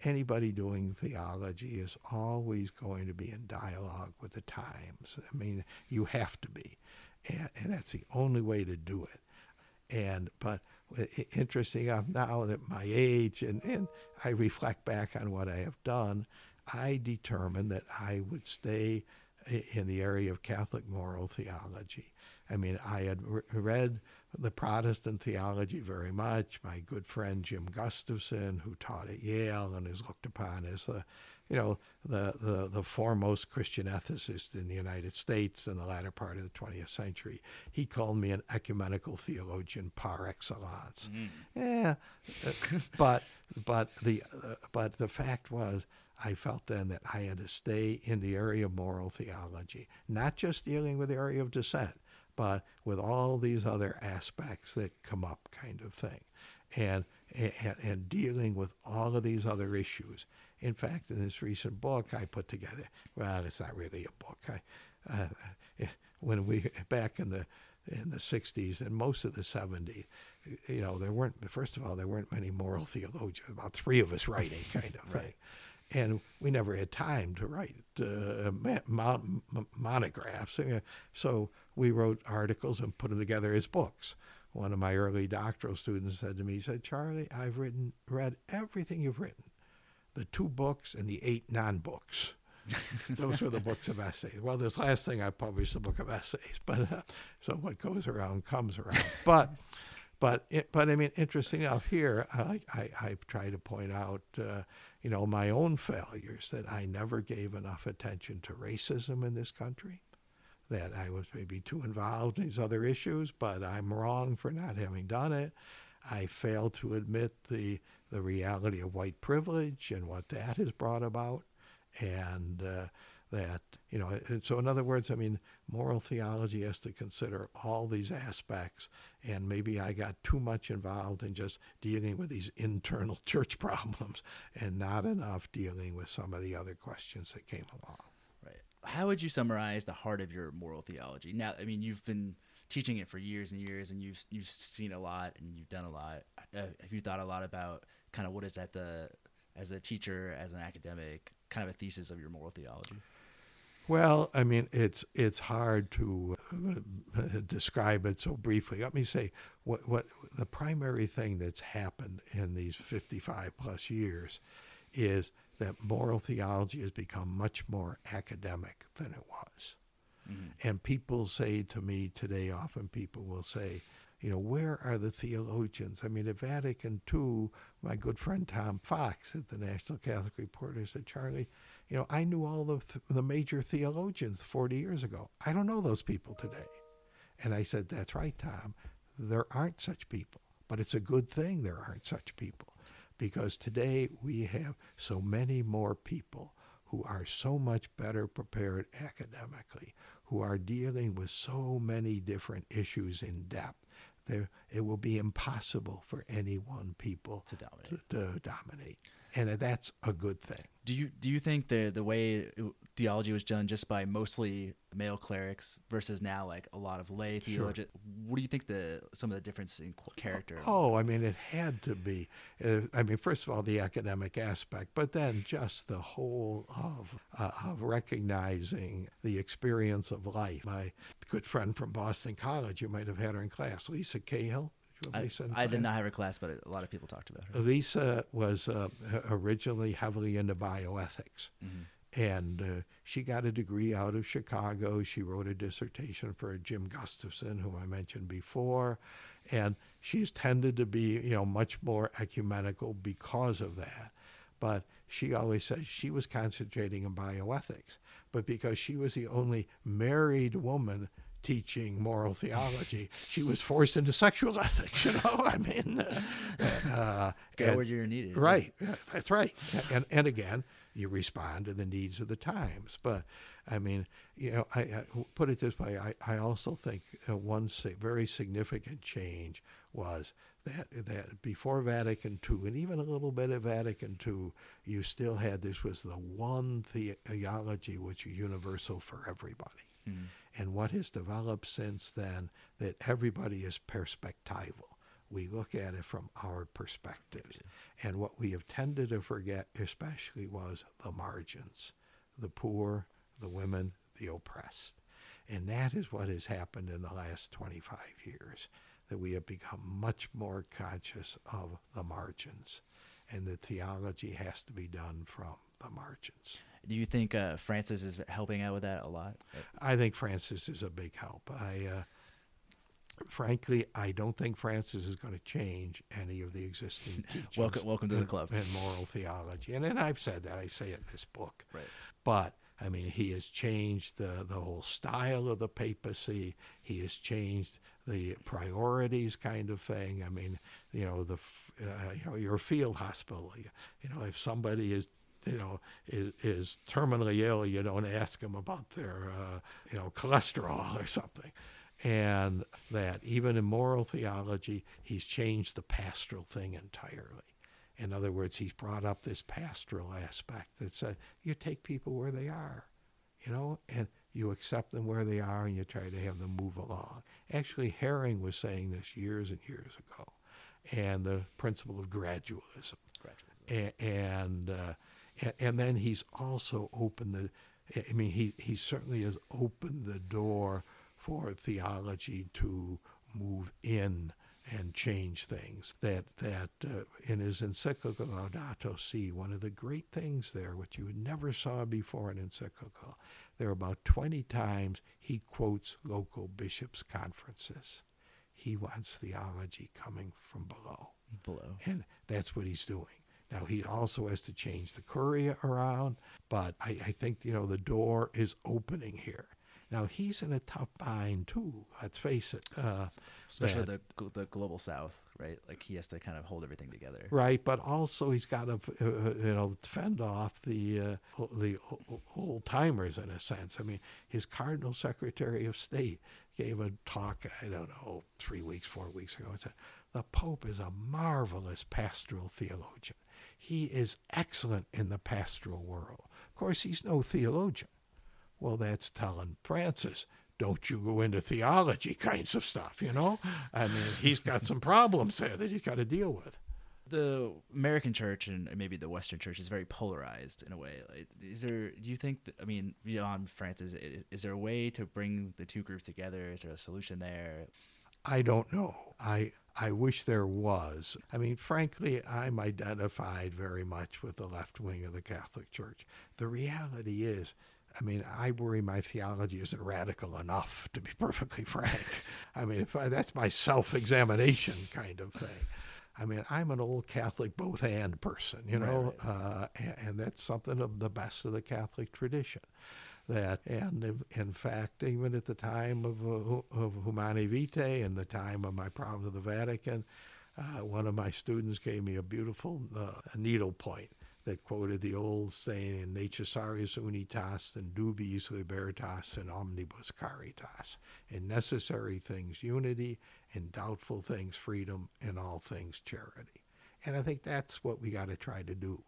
anybody doing theology is always going to be in dialogue with the times. I mean, you have to be, and, and that's the only way to do it. And but interesting enough, now at my age, and, and I reflect back on what I have done, I determined that I would stay in the area of Catholic moral theology. I mean, I had re- read the Protestant theology very much. My good friend Jim Gustafson, who taught at Yale and is looked upon as the, you know, the, the, the foremost Christian ethicist in the United States in the latter part of the 20th century, he called me an ecumenical theologian par excellence. Yeah, uh, but but the uh, but the fact was, I felt then that I had to stay in the area of moral theology, not just dealing with the area of dissent, but with all these other aspects that come up, kind of thing, and and, and dealing with all of these other issues. In fact, in this recent book I put together, well, it's not really a book. I, uh, when we back in the in the 60s and most of the 70s, you know, there weren't, first of all, there weren't many moral theologians, about three of us writing kind of thing. And we never had time to write uh, mon- monographs. Uh, So we wrote articles and put them together as books. One of my early doctoral students said to me, he said, Charlie, I've written, read everything you've written, the two books and the eight non-books. Those were the books of essays. Well, this last thing I published a book of essays, but uh, so what goes around comes around. But, but, it, but I mean, interesting enough here, I, I, I try to point out, uh, you know, my own failures that I never gave enough attention to racism in this country. That I was maybe too involved in these other issues, but I'm wrong for not having done it. I failed to admit the the reality of white privilege and what that has brought about and uh, that you know and so in other words i mean moral theology has to consider all these aspects and maybe i got too much involved in just dealing with these internal church problems and not enough dealing with some of the other questions that came along Right. How would you summarize the heart of your moral theology? Now, I mean, you've been teaching it for years and years, and you've you've seen a lot and you've done a lot. Uh, have you thought a lot about kind of what is at the as a teacher, as an academic, kind of a thesis of your moral theology? Well, I mean, it's it's hard to uh, describe it so briefly. Let me say what what the primary thing that's happened in these 55 plus years is that moral theology has become much more academic than it was. And people say to me today, often people will say, you know, where are the theologians? I mean, at Vatican II, my good friend Tom Fox at the National Catholic Reporter said, Charlie, you know, I knew all the, th- the major theologians 40 years ago. I don't know those people today. And I said, that's right, Tom. There aren't such people. But it's a good thing there aren't such people because today we have so many more people who are so much better prepared academically, who are dealing with so many different issues in depth. There, it will be impossible for any one people To dominate. to, to dominate, and that's a good thing. Do you do you think the the way theology was done just by mostly male clerics versus now like a lot of lay theologians? What do you think the some of the difference in character? Oh, I mean, it had to be. Uh, I mean, first of all, the academic aspect, but then just the whole of uh, of recognizing the experience of life. My good friend from Boston College, you might have had her in class, Lisa Cahill. Have I, I did not have her class, but a lot of people talked about her. Lisa was uh, originally heavily into bioethics. And uh, she got a degree out of Chicago. She wrote a dissertation for Jim Gustafson, whom I mentioned before. And she's tended to be, you know, much more ecumenical because of that. But she always said she was concentrating in bioethics. But because she was the only married woman teaching moral theology, she was forced into sexual ethics. You know, I mean, uh, Go and- where you're needed. Right. Yeah, That's right. And and again, you respond to the needs of the times. But I mean, you know, I, I put it this way. I, I also think uh, one very significant change was that that before Vatican II and even a little bit of Vatican II, you still had this was the one theology which is universal for everybody. Mm-hmm. And what has developed since then that everybody is perspectival. We look at it from our perspectives. And what we have tended to forget, especially, was the margins the poor, the women, the oppressed. And that is what has happened in the last 25 years that we have become much more conscious of the margins, and that theology has to be done from the margins. Do you think uh, Francis is helping out with that a lot? I think Francis is a big help. I, uh, frankly, I don't think Francis is going to change any of the existing teachings. welcome, welcome to the club. And moral theology, and and I've said that. I say it in this book. Right. But I mean, he has changed the the whole style of the papacy. He has changed the priorities kind of thing. I mean, you know, the uh, you know your field hospital. You, you know, if somebody is you know is, is terminally ill, you don't ask them about their uh, you know cholesterol or something. And that even in moral theology, he's changed the pastoral thing entirely. In other words, he's brought up this pastoral aspect that said you take people where they are, you know, and you accept them where they are and you try to have them move along. Actually, Häring was saying this years and years ago, and the principle of gradualism. Gradualism. And and, uh, and, and then he's also opened the. I mean, he he certainly has opened the door for theology to move in and change things. That that uh, in his encyclical Laudato Si, one of the great things there, which you never saw before in encyclical, there are about 20 times he quotes local bishops' conferences. He wants theology coming from below. Below. And that's what he's doing. Now, he also has to change the curia around, but I, I think, you know, the door is opening here. Now he's in a tough bind too. Let's face it. Uh, Especially the the global South, right? Like he has to kind of hold everything together. Right, but also he's got to uh, uh you know fend off the uh, the old timers in a sense. I mean, his Cardinal Secretary of State gave a talk. I don't know, three weeks, four weeks ago, and said the Pope is a marvelous pastoral theologian. He is excellent in the pastoral world. Of course, he's no theologian well, that's telling Francis, don't you go into theology kinds of stuff, you know? I mean, he's got some problems there that he's got to deal with. The American church and maybe the Western church is very polarized in a way. Like, is there? Do you think? That, I mean, beyond Francis, is, is there a way to bring the two groups together? Is there a solution there? I don't know. I I wish there was. I mean, frankly, I'm identified very much with the left wing of the Catholic Church. The reality is I mean, I worry my theology isn't radical enough, to be perfectly frank. I mean, if I, that's my self examination kind of thing. I mean, I'm an old Catholic both and person, you know, right, right. Uh, and, and, that's something of the best of the Catholic tradition. That and in fact, even at the time of uh, of Humanae Vitae and the time of my problems with the Vatican, uh, one of my students gave me a beautiful uh, that quoted the old saying in necessariis unitas and dubiis libertas and omnibus caritas. In necessary things unity, in doubtful things freedom, in all things charity. And I think that's what we got to try to do.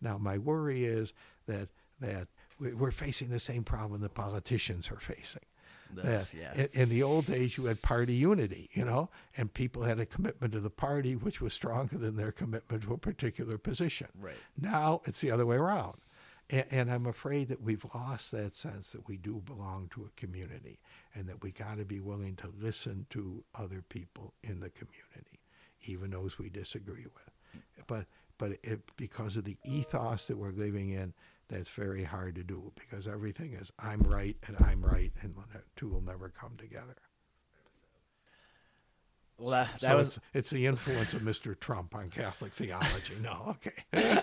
Now, my worry is that that we're facing the same problem the politicians are facing. The, yeah. in, in, the old days, you had party unity, you know, and people had a commitment to the party which was stronger than their commitment to a particular position. Right. Now it's the other way around. And, and I'm afraid that we've lost that sense that we do belong to a community and that we got to be willing to listen to other people in the community, even those we disagree with. But but it, because of the ethos that we're living in, that's very hard to do because everything is I'm right and I'm right, and the two will never come together. Well, that, that so was it's, it's, the influence of Mr. Trump on Catholic theology. No, okay.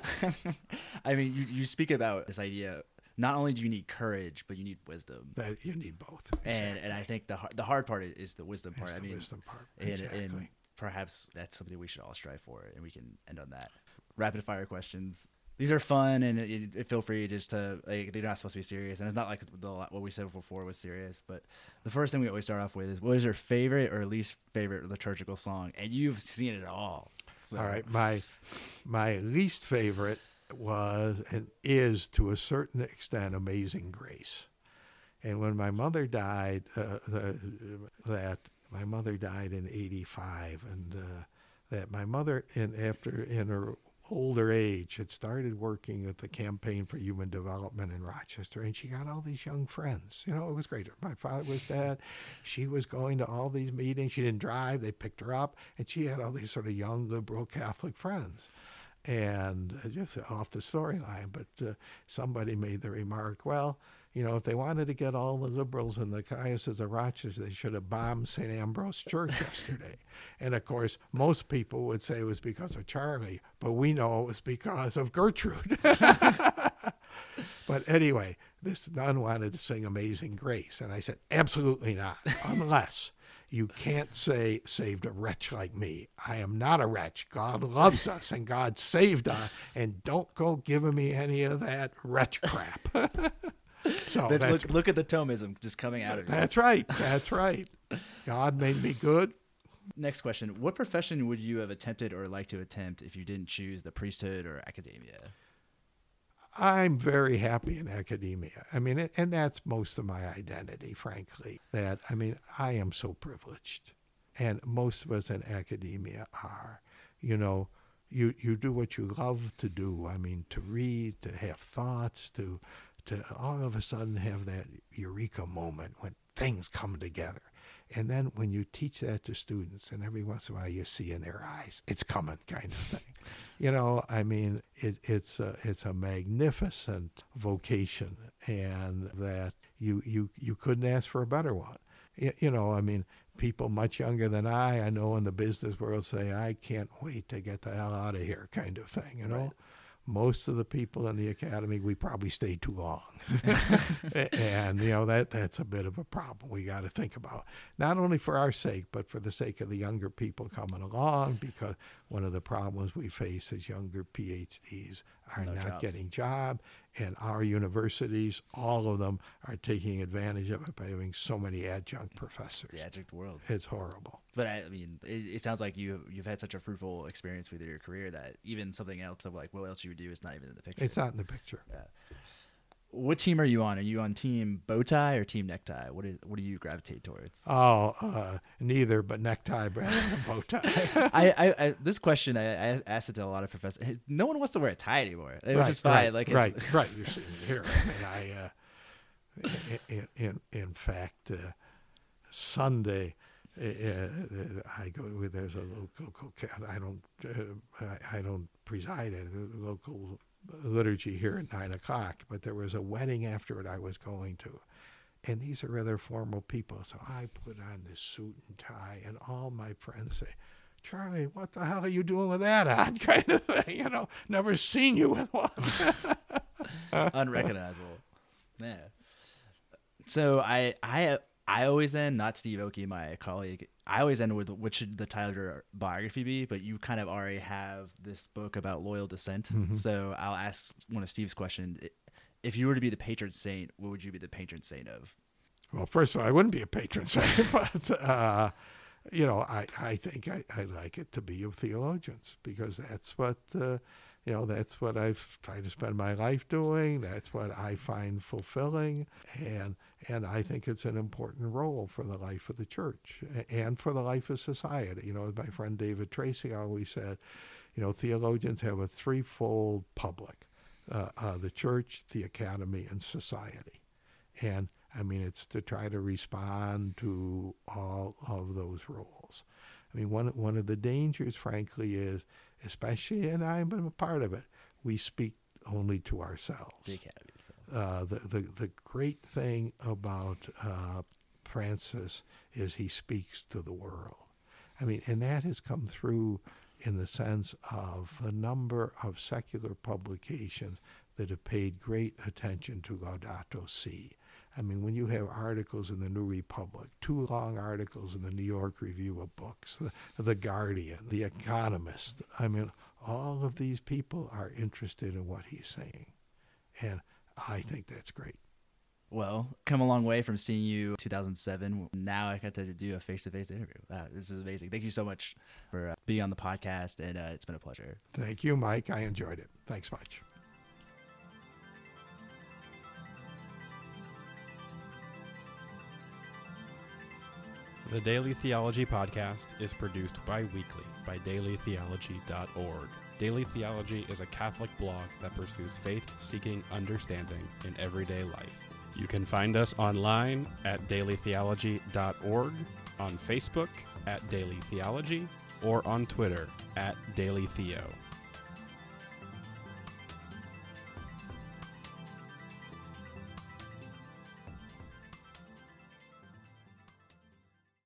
I mean, you, you speak about this idea. Not only do you need courage, but you need wisdom. That you need both. Exactly. And and I think the the hard part is the wisdom part. It's I the mean, wisdom part. Exactly. And, and perhaps that's something we should all strive for, and we can end on that. Rapid fire questions these are fun and it, it, feel free just to like they're not supposed to be serious and it's not like the, what we said before was serious but the first thing we always start off with is what is your favorite or least favorite liturgical song and you've seen it all so. all right my my least favorite was and is to a certain extent amazing grace and when my mother died uh, the, that my mother died in 85 and uh, that my mother in after in her older age had started working at the campaign for human development in rochester and she got all these young friends. You know it was great. My father was dead. She was going to all these meetings. She didn't drive. They picked her up and she had all these sort of young liberal catholic friends. And uh, just off the storyline but uh, somebody made the remark well you know, if they wanted to get all the liberals in the diocese of Rochester, they should have bombed St. Ambrose Church yesterday. And of course, most people would say it was because of Charlie, but we know it was because of Gertrude. but anyway, this nun wanted to sing Amazing Grace. And I said, absolutely not, unless you can't say, saved a wretch like me. I am not a wretch. God loves us and God saved us. And don't go giving me any of that wretch crap. So look, look at the Thomism just coming out of you. That's right. That's right. God made me good. Next question: What profession would you have attempted or like to attempt if you didn't choose the priesthood or academia? I'm very happy in academia. I mean, and that's most of my identity, frankly. That I mean, I am so privileged, and most of us in academia are. You know, you you do what you love to do. I mean, to read, to have thoughts, to to all of a sudden have that eureka moment when things come together. And then when you teach that to students, and every once in a while you see in their eyes, it's coming, kind of thing. You know, I mean, it, it's a, it's a magnificent vocation, and that you you you couldn't ask for a better one. You, you know, I mean, people much younger than I, I know in the business world, say, "I can't wait to get the hell out of here," kind of thing. You know. Most of the people in the academy we probably stayed too long and you know that that's a bit of a problem we got to think about not only for our sake but for the sake of the younger people coming along because one of the problems we face is younger phds are no not jobs. getting job and our universities all of them are taking advantage of it by having so many adjunct professors. The adjunct world. It's horrible. But I, mean it, it, sounds like you you've had such a fruitful experience with your career that even something else of like what else you would do is not even in the picture. It's not in the picture. Yeah what team are you on? Are you on team bow tie or team necktie? What is what do you gravitate towards? Oh, uh, neither, but necktie rather than bow tie. I, I, I, this question I, I, asked it to a lot of professors. No one wants to wear a tie anymore, which right, is fine. Right, like right, right. You're seeing here. I mean, I, uh, in, in in fact, uh, Sunday. Uh, uh, I go. There's a local. I don't. Uh, I don't preside at the local liturgy here at nine o'clock, but there was a wedding after it I was going to. And these are rather formal people. So I put on this suit and tie, and all my friends say, Charlie, what the hell are you doing with that on? Kind of thing, you know, never seen you with one. Unrecognizable. Yeah. So I I I always end, not Steve Okey, my colleague, I always end with what should the Tyler biography be, but you kind of already have this book about loyal dissent. Mm-hmm. So I'll ask one of Steve's questions. If you were to be the patron saint, what would you be the patron saint of? Well, first of all, I wouldn't be a patron saint, but, uh, you know, I, I think I, I like it to be of theologians because that's what. Uh, you know, that's what I've tried to spend my life doing. That's what I find fulfilling. And, and I think it's an important role for the life of the church and for the life of society. You know, as my friend David Tracy always said, you know, theologians have a threefold public uh, uh, the church, the academy, and society. And I mean, it's to try to respond to all of those roles. I mean, one, one of the dangers, frankly, is especially, and I'm a part of it, we speak only to ourselves. The academy itself. Uh, the, the, the great thing about uh, Francis is he speaks to the world. I mean, and that has come through in the sense of the number of secular publications that have paid great attention to Laudato Si. I mean, when you have articles in the New Republic, two long articles in the New York Review of Books, the, the Guardian, The Economist, I mean, all of these people are interested in what he's saying. And I think that's great. Well, come a long way from seeing you 2007. Now I got to do a face-to-face interview. Wow, this is amazing. Thank you so much for uh, being on the podcast, and uh, it's been a pleasure. Thank you, Mike. I enjoyed it. Thanks much. The Daily Theology Podcast is produced bi weekly by dailytheology.org. Daily Theology is a Catholic blog that pursues faith seeking understanding in everyday life. You can find us online at dailytheology.org, on Facebook at Daily Theology, or on Twitter at Daily Theo.